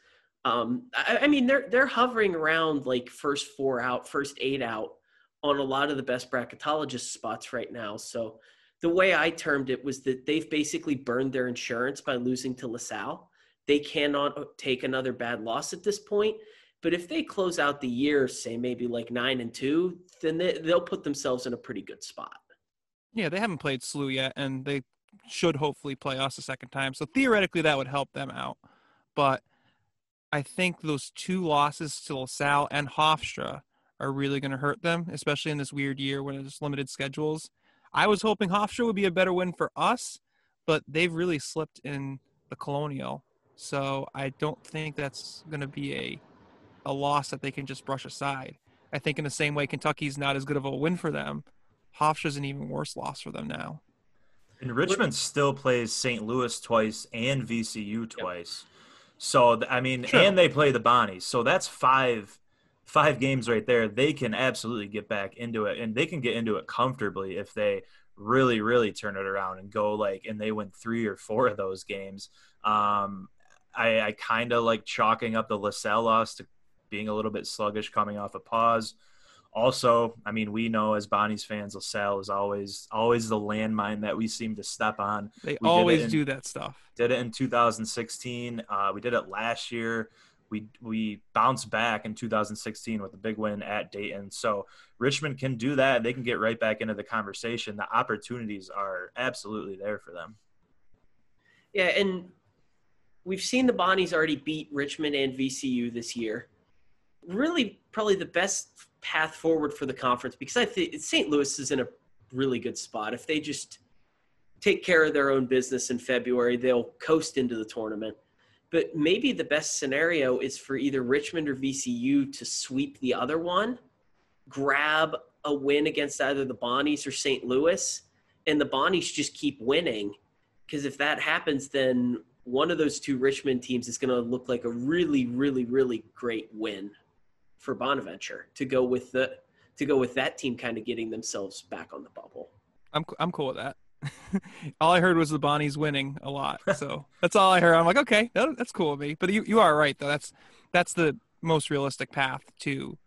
Um, I, I mean, they're they're hovering around like first four out, first eight out on a lot of the best bracketologist spots right now. So the way I termed it was that they've basically burned their insurance by losing to LaSalle. They cannot take another bad loss at this point. But if they close out the year, say maybe like nine and two, then they, they'll put themselves in a pretty good spot. Yeah, they haven't played SLU yet, and they should hopefully play us a second time. So theoretically, that would help them out. But I think those two losses to LaSalle and Hofstra are really going to hurt them, especially in this weird year when there's limited schedules. I was hoping Hofstra would be a better win for us, but they've really slipped in the Colonial. So I don't think that's going to be a a loss that they can just brush aside. I think in the same way Kentucky's not as good of a win for them, Hofstra's an even worse loss for them now. And Richmond still plays St. Louis twice and VCU twice. So I mean, Sure. and they play the Bonnies. So that's five five games right there. They can absolutely get back into it, and they can get into it comfortably if they really, really turn it around and go like, and they win three or four of those games. Um, I, I kind of like chalking up the LaSalle loss to being a little bit sluggish coming off a pause. Also, I mean, we know as Bonnie's fans, LaSalle is always always the landmine that we seem to step on. They did always in- do that stuff. Did it in 2016. Uh, we did it last year. We we bounced back in 2016 with a big win at Dayton. So Richmond can do that. They can get right back into the conversation. The opportunities are absolutely there for them. Yeah, and we've seen the Bonnies already beat Richmond and VCU this year. Really, probably the best path forward for the conference because I think St. Louis is in a really good spot. If they just take care of their own business in February, they'll coast into the tournament. But maybe the best scenario is for either Richmond or VCU to sweep the other one, grab a win against either the Bonnies or St. Louis, and the Bonnies just keep winning. Because if that happens, then one of those two Richmond teams is going to look like a really, really, really great win for Bonaventure to go with the to go with that team kind of getting themselves back on the bubble. I'm I'm cool with that. all I heard was the Bonnies winning a lot, so that's all I heard. I'm like, okay, that, that's cool with me. But you you are right though. That's that's the most realistic path to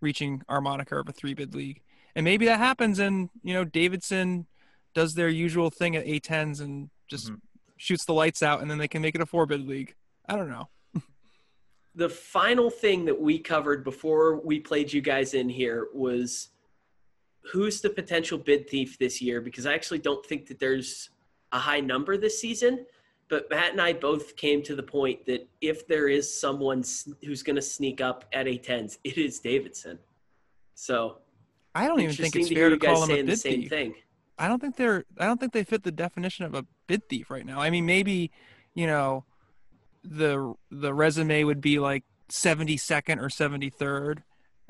reaching our moniker of a three bid league, and maybe that happens. And you know, Davidson does their usual thing at A10s and just Mhm. shoots the lights out, and then they can make it a four bid league. I don't know. The final thing that we covered before we played you guys in here was who's the potential bid thief this year? Because I actually don't think that there's a high number this season. But Matt and I both came to the point that if there is someone who's going to sneak up at A10s, it is Davidson. So I don't even think it's fair to, to call them a bid the same thief. Thing. I don't think they're. I don't think they fit the definition of a bid thief right now. I mean, maybe you know, the the resume would be like 72nd or 73rd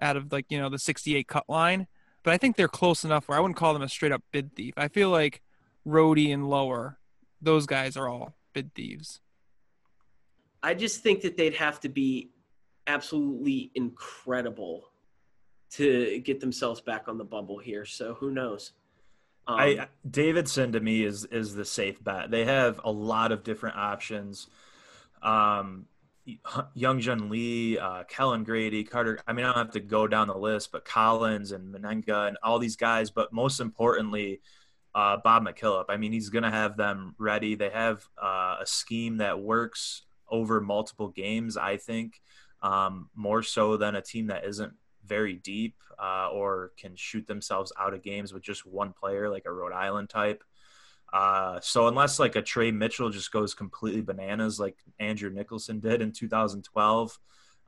out of like you know the 68 cut line, but I think they're close enough where I wouldn't call them a straight up bid thief. I feel like Rhody and lower, those guys are all bid thieves. I just think that they'd have to be absolutely incredible to get themselves back on the bubble here. So who knows? Um, I Davidson to me is is the safe bet. They have a lot of different options. Um, Hyunjung Lee, uh, Kellan Grady, Carter. I mean, I don't have to go down the list, but Collins and Mennenga and all these guys. But most importantly, uh, Bob McKillop. I mean, he's going to have them ready. They have uh, a scheme that works over multiple games, I think, um, more so than a team that isn't very deep uh, or can shoot themselves out of games with just one player, like a Rhode Island type. Uh, so unless like a Tre Mitchell just goes completely bananas, like Andrew Nicholson did in 2012,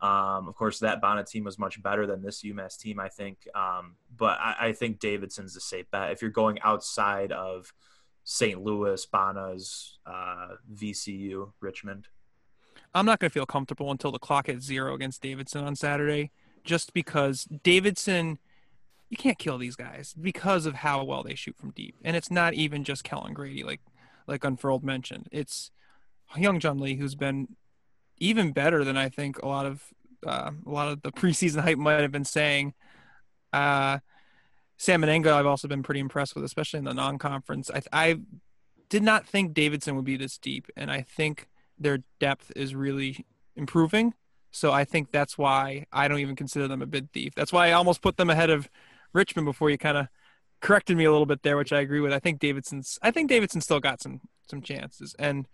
um, of course, that Bonnet team was much better than this UMass team, I think. Um, but I, I, think Davidson's the safe bet. If you're going outside of St. Louis, Bona's, uh, VCU, Richmond. I'm not going to feel comfortable until the clock hits zero against Davidson on Saturday, just because Davidson, you can't kill these guys because of how well they shoot from deep. And it's not even just Kellan Grady, like like Unfurled mentioned. It's Hyunjung Lee, who's been even better than I think a lot of uh, a lot of the preseason hype might have been saying. Uh, Sam Mennenga, I've also been pretty impressed with, especially in the non-conference. I, I did not think Davidson would be this deep, and I think their depth is really improving. So I think that's why I don't even consider them a bid thief. That's why I almost put them ahead of Richmond before you kind of corrected me a little bit there, which I agree with. I think Davidson's I think Davidson still got some some chances. And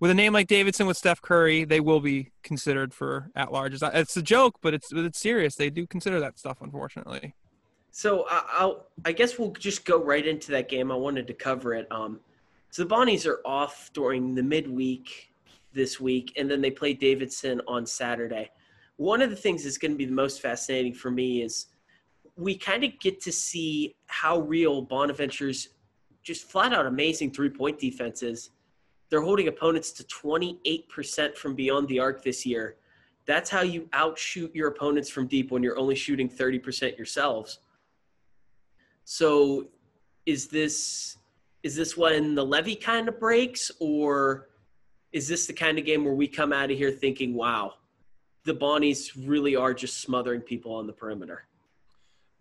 with a name like Davidson with Steph Curry, they will be considered for at large. It's a joke, but it's it's serious. They do consider that stuff, unfortunately. So I'll I guess we'll just go right into that game. I wanted to cover it. Um, so the Bonnies are off during the midweek this week, and then they play Davidson on Saturday. One of the things that's going to be the most fascinating for me is we kind of get to see how real Bonaventure's just flat out amazing three point defense is they're holding opponents to 28% from beyond the arc this year. That's how you outshoot your opponents from deep when you're only shooting 30% yourselves. So is this is this when the levy kind of breaks or is this the kind of game where we come out of here thinking, wow, the Bonnies really are just smothering people on the perimeter?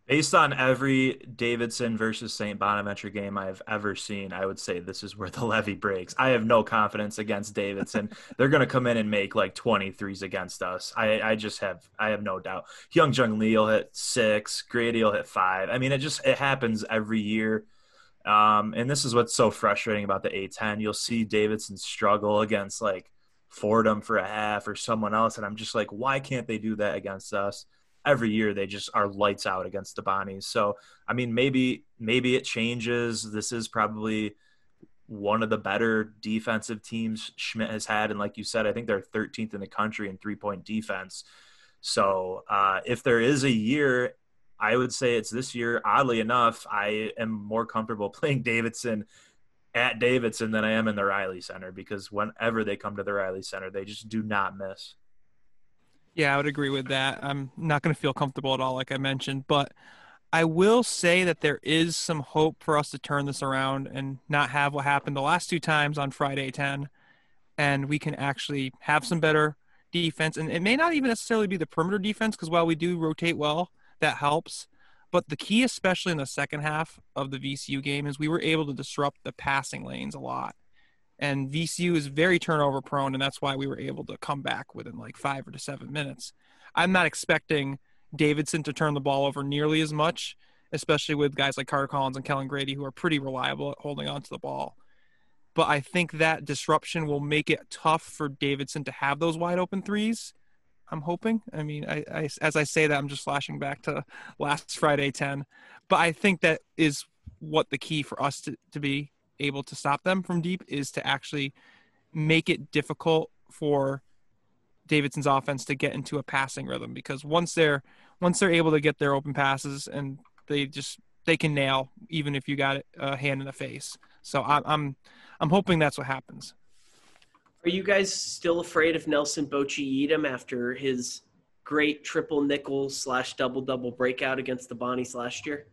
Based on every Davidson versus St. Bonaventure game I've ever seen, I would say this is where the levy breaks. I have no confidence against Davidson. They're going to come in and make like 23s against us. I, I just have I have no doubt. Hyunjung Lee will hit six, Grady will hit five. I mean, it just it happens every year. Um, and this is what's so frustrating about the A10. You'll see Davidson struggle against like Fordham for a half or someone else, and I'm just like, why can't they do that against us? Every year they just are lights out against the Bonnies. So I mean, maybe maybe it changes. This is probably one of the better defensive teams Schmidt has had, and like you said, I think they're 13th in the country in three point defense. So uh, if there is a year, I would say it's this year. Oddly enough, I am more comfortable playing Davidson at Davidson than I am in the Reilly Center because whenever they come to the Reilly Center, they just do not miss. Yeah, I would agree with that. I'm not going to feel comfortable at all, like I mentioned, but I will say that there is some hope for us to turn this around and not have what happened the last two times on Friday 10, and we can actually have some better defense. And it may not even necessarily be the perimeter defense, because while we do rotate well, that helps. But the key, especially in the second half of the VCU game, is we were able to disrupt the passing lanes a lot and VCU is very turnover prone, and that's why we were able to come back within like five or to seven minutes. I'm not expecting Davidson to turn the ball over nearly as much, especially with guys like Carter Collins and Kellan Grady, who are pretty reliable at holding on to the ball. But I think that disruption will make it tough for Davidson to have those wide open threes. I'm hoping. I mean, I, I as I say that, I'm just flashing back to last Friday 10. But I think that is what the key for us to, to be able to stop them from deep is to actually make it difficult for Davidson's offense to get into a passing rhythm because once they're once they're able to get their open passes and they just they can nail even if you got a hand in the face. So I'm I'm I'm hoping that's what happens. Are you guys still afraid of Nelson Boachie-Yiadom after his great triple nickel slash double double breakout against the Bonnies last year?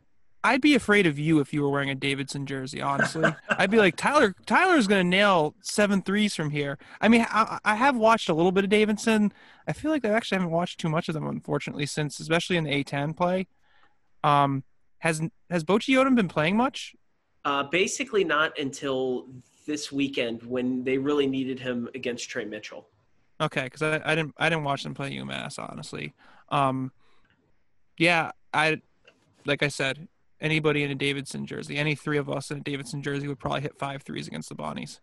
I'd be afraid of you if you were wearing a Davidson jersey. Honestly, I'd be like Tyler. Tyler's gonna nail seven threes from here. I mean, I, I, have watched a little bit of Davidson. I feel like I actually haven't watched too much of them, unfortunately, since especially in the A10 play. Um, has has Boachie-Yiadom been playing much? Uh, basically, not until this weekend when they really needed him against Tre Mitchell. Okay, because I, I didn't I didn't watch them play UMass honestly. Um, yeah, I like I said, anybody in a Davidson jersey, any three of us in a Davidson jersey would probably hit five threes against the Bonnies.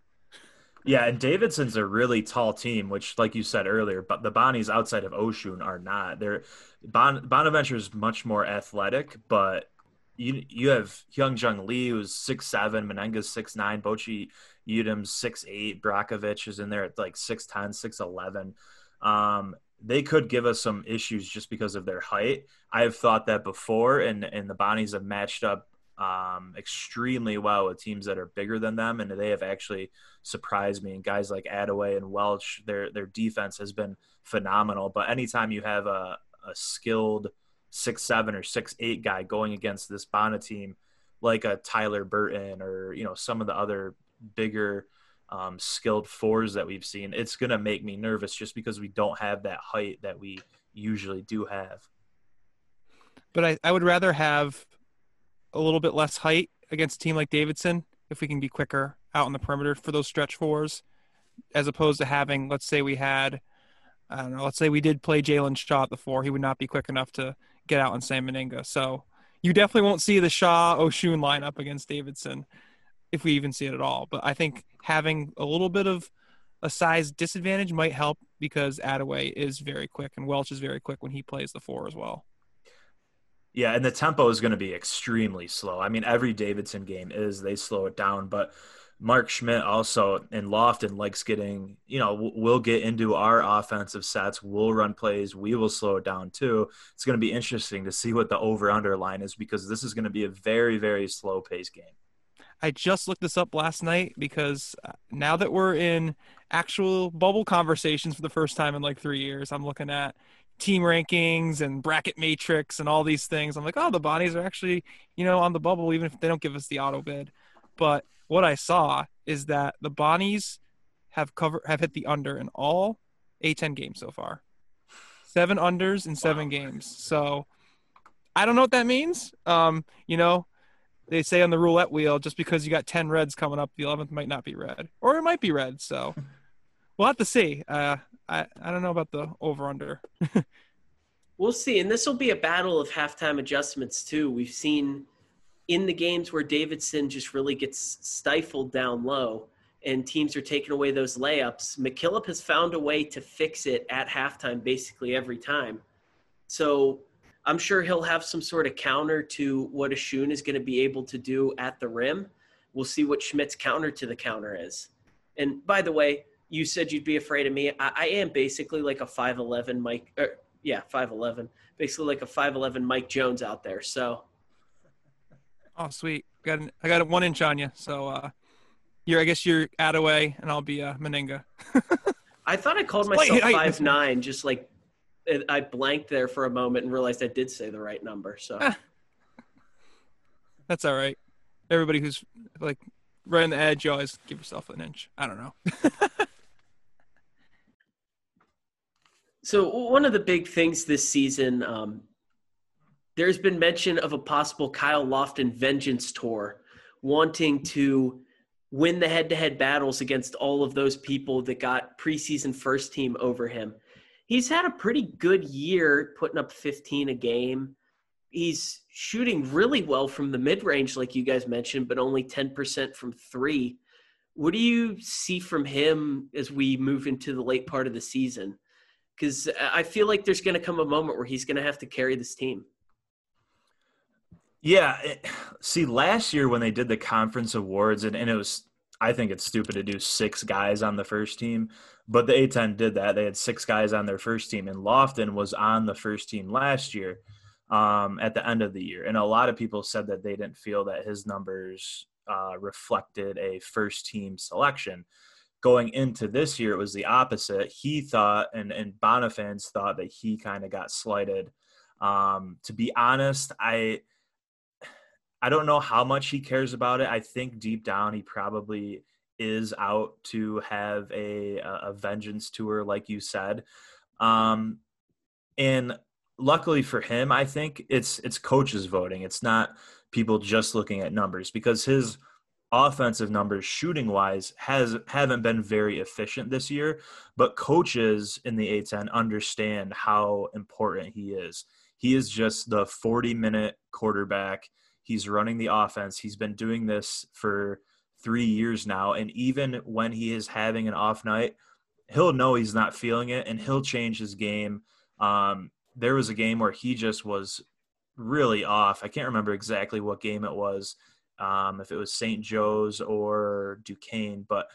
Yeah, and Davidson's a really tall team, which, like you said earlier, but the Bonnies outside of Osun are not. They're bon, Bonaventure is much more athletic, but you you have Hyunjung Lee who's six seven, Mennenga's six nine, Bochy Edom's six eight, Brajkovic is in there at like 6'10, 6'11. Um, they could give us some issues just because of their height. I have thought that before, and and the Bonnies have matched up um, extremely well with teams that are bigger than them, and they have actually surprised me. And guys like Adaway and Welch, their their defense has been phenomenal. But anytime you have a, a skilled six seven or six eight guy going against this Bonnet team, like a Tyler Burton or you know some of the other bigger um, skilled fours that we've seen, it's going to make me nervous just because we don't have that height that we usually do have. But I, I would rather have a little bit less height against a team like Davidson if we can be quicker out on the perimeter for those stretch fours, as opposed to having, let's say we had, I don't know, let's say we did play Jalen Shaw at the four, he would not be quick enough to get out on Sam Mennenga. So you definitely won't see the Shaw Osun lineup against Davidson if we even see it at all. But I think having a little bit of a size disadvantage might help because Adaway is very quick and Welch is very quick when he plays the four as well. Yeah, and the tempo is going to be extremely slow. I mean, every Davidson game is they slow it down, but Mark Schmidt also in Lofton likes getting, you know, we'll get into our offensive sets, we'll run plays, we will slow it down too. It's going to be interesting to see what the over under line is because this is going to be a very, very slow paced game. I just looked this up last night because uh, now that we're in actual bubble conversations for the first time in like three years, I'm looking at team rankings and bracket matrix and all these things. I'm like, oh, the Bonnies are actually, you know, on the bubble, even if they don't give us the auto bid. But what I saw is that the Bonnies have cover have hit the under in all A10 games so far. Seven unders in seven wow. games. So I don't know what that means. Um, you know, they say on the roulette wheel, just because you got 10 reds coming up, the 11th might not be red, or it might be red. So we'll have to see. Uh, I, I don't know about the over under. we'll see. And this will be a battle of halftime adjustments, too. We've seen in the games where Davidson just really gets stifled down low and teams are taking away those layups. McKillop has found a way to fix it at halftime basically every time. So I'm sure he'll have some sort of counter to what Osun is going to be able to do at the rim. We'll see what Schmidt's counter to the counter is. And by the way, you said you'd be afraid of me. I, I am basically like a 5'11 Mike. Er, yeah, 5'11. Basically like a 5'11 Mike Jones out there. So. Oh, sweet. Got an, I got a one inch on you. So uh, you're, I guess you're Adaway and I'll be uh, Mennenga. I thought I called myself five nine, just like I blanked there for a moment and realized I did say the right number. So that's all right. Everybody who's like right on the edge, you always give yourself an inch. I don't know. so one of the big things this season, um, there's been mention of a possible Kyle Lofton vengeance tour, wanting to win the head-to-head battles against all of those people that got preseason first team over him he's had a pretty good year putting up 15 a game. He's shooting really well from the mid range, like you guys mentioned, but only 10% from three. What do you see from him as we move into the late part of the season? because I feel like there's going to come a moment where he's going to have to carry this team. Yeah. See, last year when they did the conference awards, and, and it was, I think it's stupid to do six guys on the first team, but the A10 did that. They had six guys on their first team, and Lofton was on the first team last year um, at the end of the year. And a lot of people said that they didn't feel that his numbers uh, reflected a first team selection. Going into this year, it was the opposite. He thought, and, and Bonifans thought that he kind of got slighted. Um, to be honest, I I don't know how much he cares about it. I think deep down he probably is out to have a a vengeance tour, like you said. Um, and luckily for him, I think it's it's coaches voting. It's not people just looking at numbers because his offensive numbers shooting wise has haven't been very efficient this year but coaches in the A10 understand how important he is he is just the 40 minute quarterback He's running the offense. He's been doing this for three years now. And even when he is having an off night, he'll know he's not feeling it and he'll change his game. Um, there was a game where he just was really off. I can't remember exactly what game it was, um, if it was St. Joe's or Duquesne, but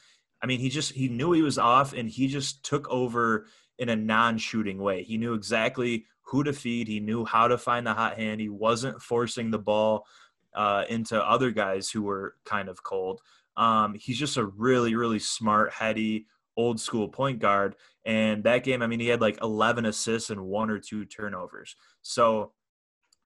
I mean, he just he knew he was off and he just took over in a non-shooting way. He knew exactly who to feed. He knew how to find the hot hand. He wasn't forcing the ball uh, into other guys who were kind of cold. Um, he's just a really, really smart, heady, old school point guard. And that game, I mean, he had like 11 assists and one or two turnovers. So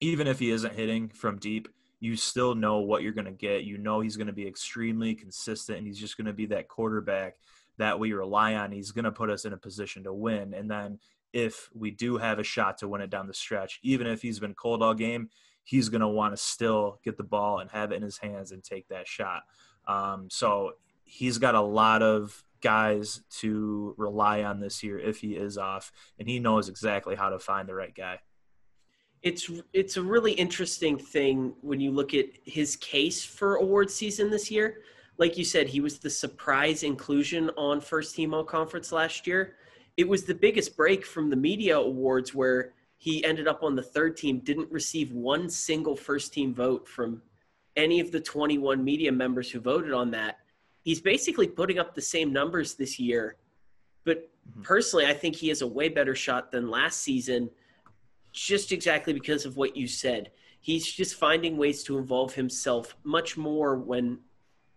even if he isn't hitting from deep, you still know what you're going to get. You know he's going to be extremely consistent and he's just going to be that quarterback that we rely on. He's going to put us in a position to win. And then if we do have a shot to win it down the stretch, even if he's been cold all game, he's going to want to still get the ball and have it in his hands and take that shot. Um, so he's got a lot of guys to rely on this year if he is off, and he knows exactly how to find the right guy. It's it's a really interesting thing when you look at his case for award season this year. Like you said, he was the surprise inclusion on first team all conference last year it was the biggest break from the media awards where he ended up on the third team, didn't receive one single first team vote from any of the 21 media members who voted on that. He's basically putting up the same numbers this year. But mm-hmm. personally, I think he has a way better shot than last season, just exactly because of what you said. He's just finding ways to involve himself much more when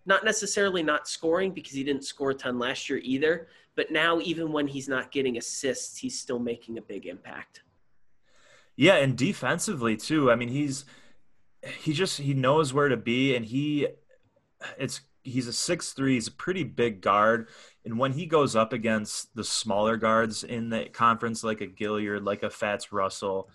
not necessarily not scoring because he didn't score a ton last year either, but now even when he's not getting assists, he's still making a big impact. Yeah, and defensively too. I mean, he's he just he knows where to be and he it's he's a six three, he's a pretty big guard. And when he goes up against the smaller guards in the conference like a Gilyard, like a Fatts Russell,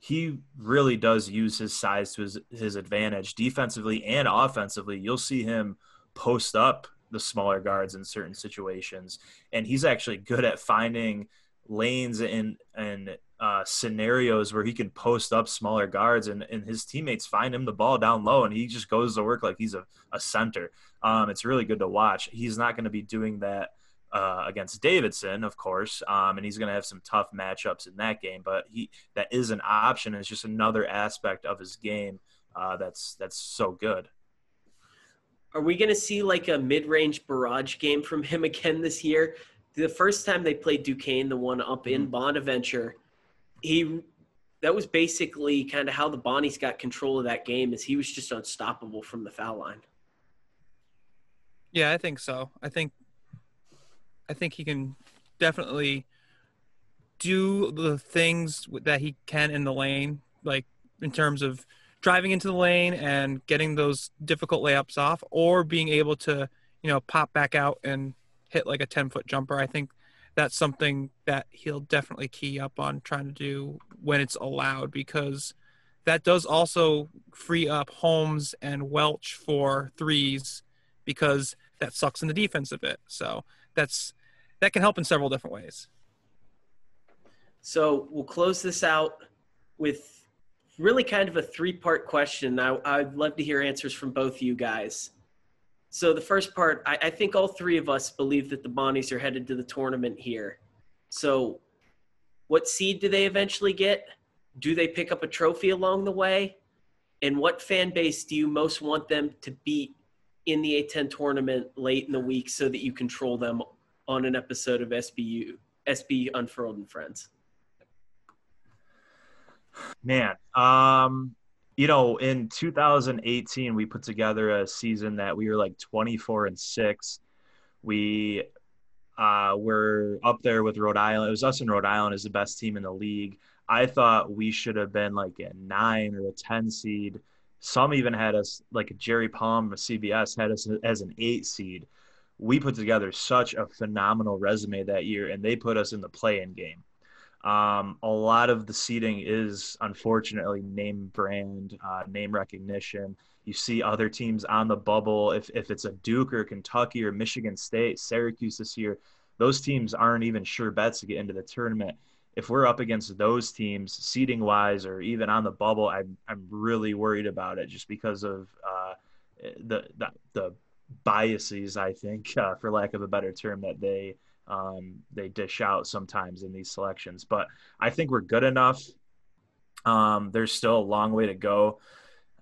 he really does use his size to his, his advantage defensively and offensively. You'll see him post up the smaller guards in certain situations, and he's actually good at finding lanes and and uh, scenarios where he can post up smaller guards and, and his teammates find him the ball down low and he just goes to work like he's a, a center. Um, it's really good to watch. He's not going to be doing that uh, against Davidson, of course, um, and he's going to have some tough matchups in that game. But he that is an option. It's just another aspect of his game uh, that's that's so good. Are we going to see like a mid-range barrage game from him again this year? The first time they played Duquesne, the one up in mm-hmm. Bonaventure, he that was basically kind of how the Bonnies got control of that game. Is he was just unstoppable from the foul line. Yeah, I think so. I think I think he can definitely do the things that he can in the lane, like in terms of driving into the lane and getting those difficult layups off, or being able to, you know, pop back out and hit like a 10 foot jumper. I think that's something that he'll definitely key up on trying to do when it's allowed because that does also free up Holmes and Welch for threes because that sucks in the defense a bit. So that's that can help in several different ways. So we'll close this out with really kind of a three part question. I, I'd love to hear answers from both of you guys. So the first part, I, I, think all three of us believe that the Bonnies are headed to the tournament here. So What seed do they eventually get? Do they pick up a trophy along the way? And what fan base do you most want them to beat in the A10 tournament late in the week so that you control them on an episode of SBU SB Unfurled and Friends? Man, um, you know, in 2018, we put together a season that we were like 24 and six. We uh, were up there with Rhode Island. It was us and Rhode Island as the best team in the league. I thought we should have been like a nine or a 10 seed. Some even had us, like Jerry Palm of CBS, had us as an eight seed. We put together such a phenomenal resume that year, and they put us in the play in game. Um, a lot of the seating is unfortunately name brand, uh, name recognition. You see other teams on the bubble. If, if it's a Duke or Kentucky or Michigan State, Syracuse this year, those teams aren't even sure bets to get into the tournament. If we're up against those teams, seating wise, or even on the bubble, I'm, I'm really worried about it just because of uh, the, the, the biases, I think, uh, for lack of a better term, that they um, they dish out sometimes in these selections. But I think we're good enough. Um, there's still a long way to go.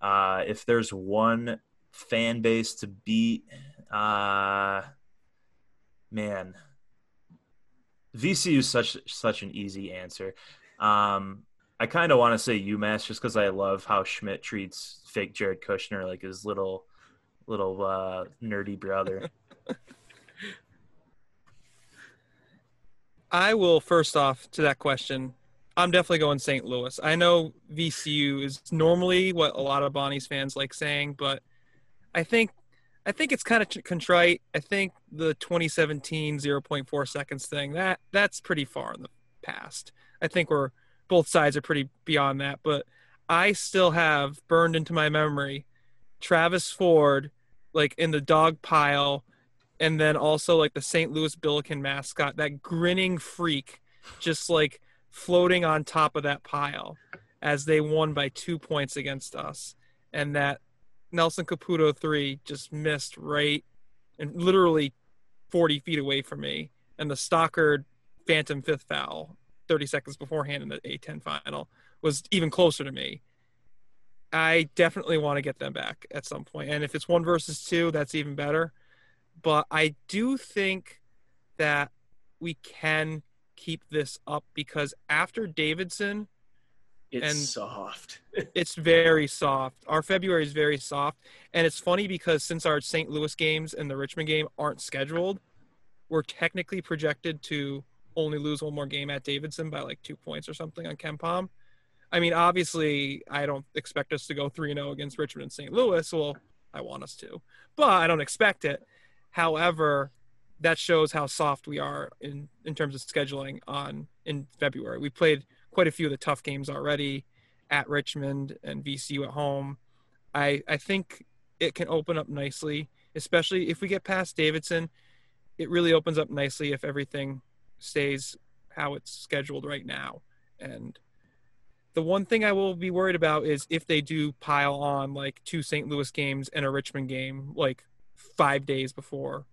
Uh, if there's one fan base to beat, uh, man, VCU is such such an easy answer. Um, I kind of want to say UMass just because I love how Schmidt treats fake Jared Kushner like his little little uh, nerdy brother. I will first off to that question. I'm definitely going St. Louis. I know VCU is normally what a lot of Bonnie's fans like saying, but I think I think it's kind of contrite. I think the 2017 0.4 seconds thing that that's pretty far in the past. I think we're both sides are pretty beyond that, but I still have burned into my memory Travis Ford like in the dog pile and then also like the St. Louis Billiken mascot, that grinning freak, just like floating on top of that pile as they won by two points against us, and that Nelson Kaputo three just missed right and literally 40 feet away from me, and the Stockard Phantom fifth foul 30 seconds beforehand in the A10 final was even closer to me. I definitely want to get them back at some point. And if it's one versus two, that's even better but I do think that we can keep this up because after Davidson, it's and soft. it's very soft. Our February is very soft, and it's funny because since our St. Louis games and the Richmond game aren't scheduled, we're technically projected to only lose one more game at Davidson by like two points or something on KenPom. I mean, obviously, I don't expect us to go 3 0 against Richmond and St. Louis. Well, I want us to, but I don't expect it. However, that shows how soft we are in, in terms of scheduling on in February. We played quite a few of the tough games already at Richmond and VCU at home. I I think it can open up nicely, especially if we get past Davidson. It really opens up nicely if everything stays how it's scheduled right now. And the one thing I will be worried about is if they do pile on like two St. Louis games and a Richmond game, like five days before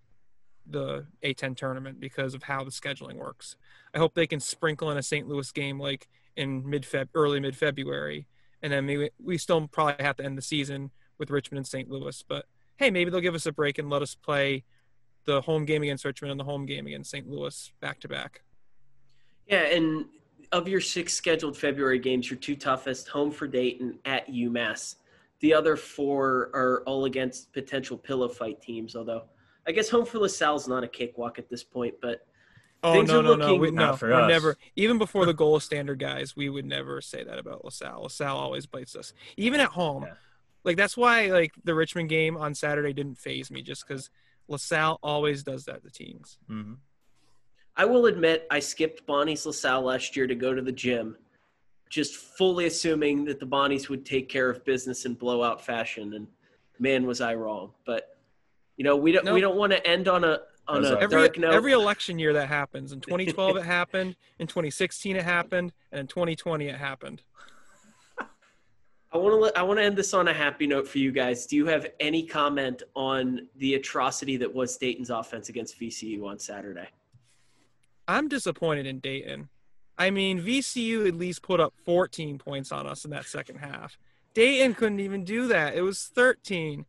the A10 tournament because of how the scheduling works. I hope they can sprinkle in a St. Louis game like in mid Feb, early mid February, and then maybe we still probably have to end the season with Richmond and St. Louis. But hey, maybe they'll give us a break and let us play the home game against Richmond and the home game against St. Louis back to back. Yeah, and of your six scheduled February games, your two toughest home for Dayton at UMass the other four are all against potential pillow fight teams. Although I guess home for LaSalle's not a cakewalk at this point, but oh things no, are no, looking, no, we, no, for we're us. never. Even before the Gola standard guys, we would never say that about LaSalle. LaSalle always bites us, even at home. Yeah. Like that's why like the Richmond game on Saturday didn't faze me, just because LaSalle always does that to teams. Mm-hmm. I will admit I skipped Bonnie's LaSalle last year to go to the gym just fully assuming that the Bonnies would take care of business in blowout fashion. And man, was I wrong. But you know, we don't nope. we don't want to end on a on a every, dark note. Every election year that happens. In 2012 it happened. In 2016 it happened, and in 2020 it happened. I want to I want to end this on a happy note for you guys. Do you have any comment on the atrocity that was Dayton's offense against VCU on Saturday? I'm disappointed in Dayton. I mean, VCU at least put up 14 points on us in that second half. Dayton couldn't even do that. It was 13.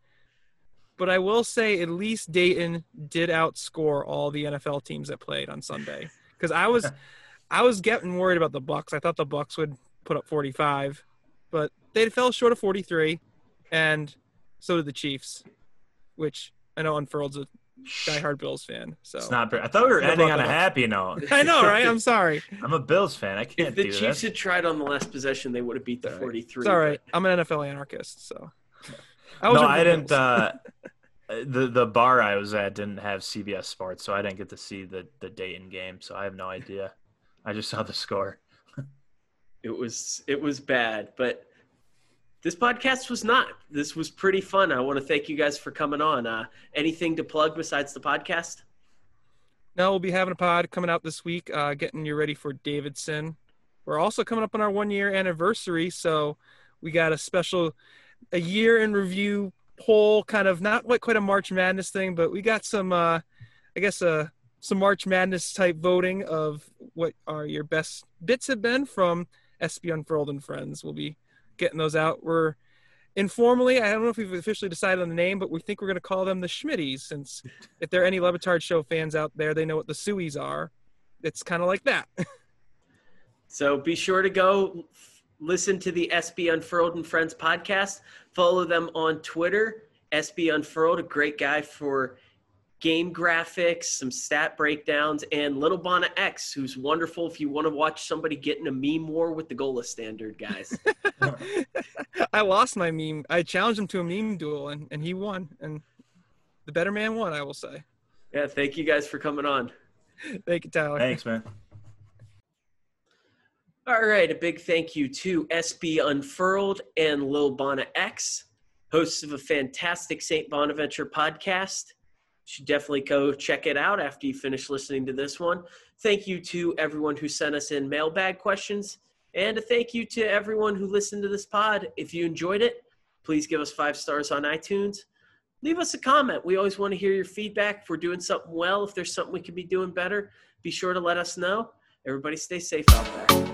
But I will say, at least Dayton did outscore all the NFL teams that played on Sunday. Because I was, I was getting worried about the Bucs. I thought the Bucs would put up 45, but they fell short of 43, and so did the Chiefs, which I know unfurled's a diehard Bills fan. So It's not. I thought we were How ending on a the Bucs? happy note. I know, right? I'm sorry. I'm a Bills fan. I can't If the do Chiefs that. had tried on the last possession, they would have beat the Sorry. 43. It's all right. I'm an NFL anarchist, so. I was no, rooting I for didn't. Bills. Uh, the the bar I was at didn't have CBS Sports, so I didn't get to see the the Dayton game. So I have no idea. I just saw the score. It was it was bad, but this podcast was not. This was pretty fun. I want to thank you guys for coming on. Uh, anything to plug besides the podcast? No, we'll be having a pod coming out this week, uh, getting you ready for Davidson. We're also coming up on our one year anniversary, so we got a special a year in review poll, kind of not quite a March Madness thing, but we got some, uh, I guess, uh, some March Madness type voting of what are your best bits have been from SB Unfurled and Friends. We'll be getting those out. We're informally, I don't know if we've officially decided on the name, but we think we're going to call them the Schmitties, since if there are any Le Batard show fans out there, they know what the Sueys are. It's kind of like that. So be sure to go f- listen to the SB Unfurled and Friends podcast. Follow them on Twitter, SB Unfurled, a great guy for game graphics, some stat breakdowns, and Little Bona X, who's wonderful if you want to watch somebody get in a meme war with the Gola standard, guys. I lost my meme. I challenged him to a meme duel, and, and he won. And the better man won, I will say. yeah, thank you guys for coming on. Thank you, Tyler. Thanks, man. All right, a big thank you to SB Unfurled and Lil Bona X, hosts of a fantastic St. Bonaventure podcast. Should definitely go check it out after you finish listening to this one. Thank you to everyone who sent us in mailbag questions, and a thank you to everyone who listened to this pod. If you enjoyed it, please give us five stars on iTunes. Leave us a comment. We always want to hear your feedback. If we're doing something well, if there's something we could be doing better, be sure to let us know. Everybody stay safe out there.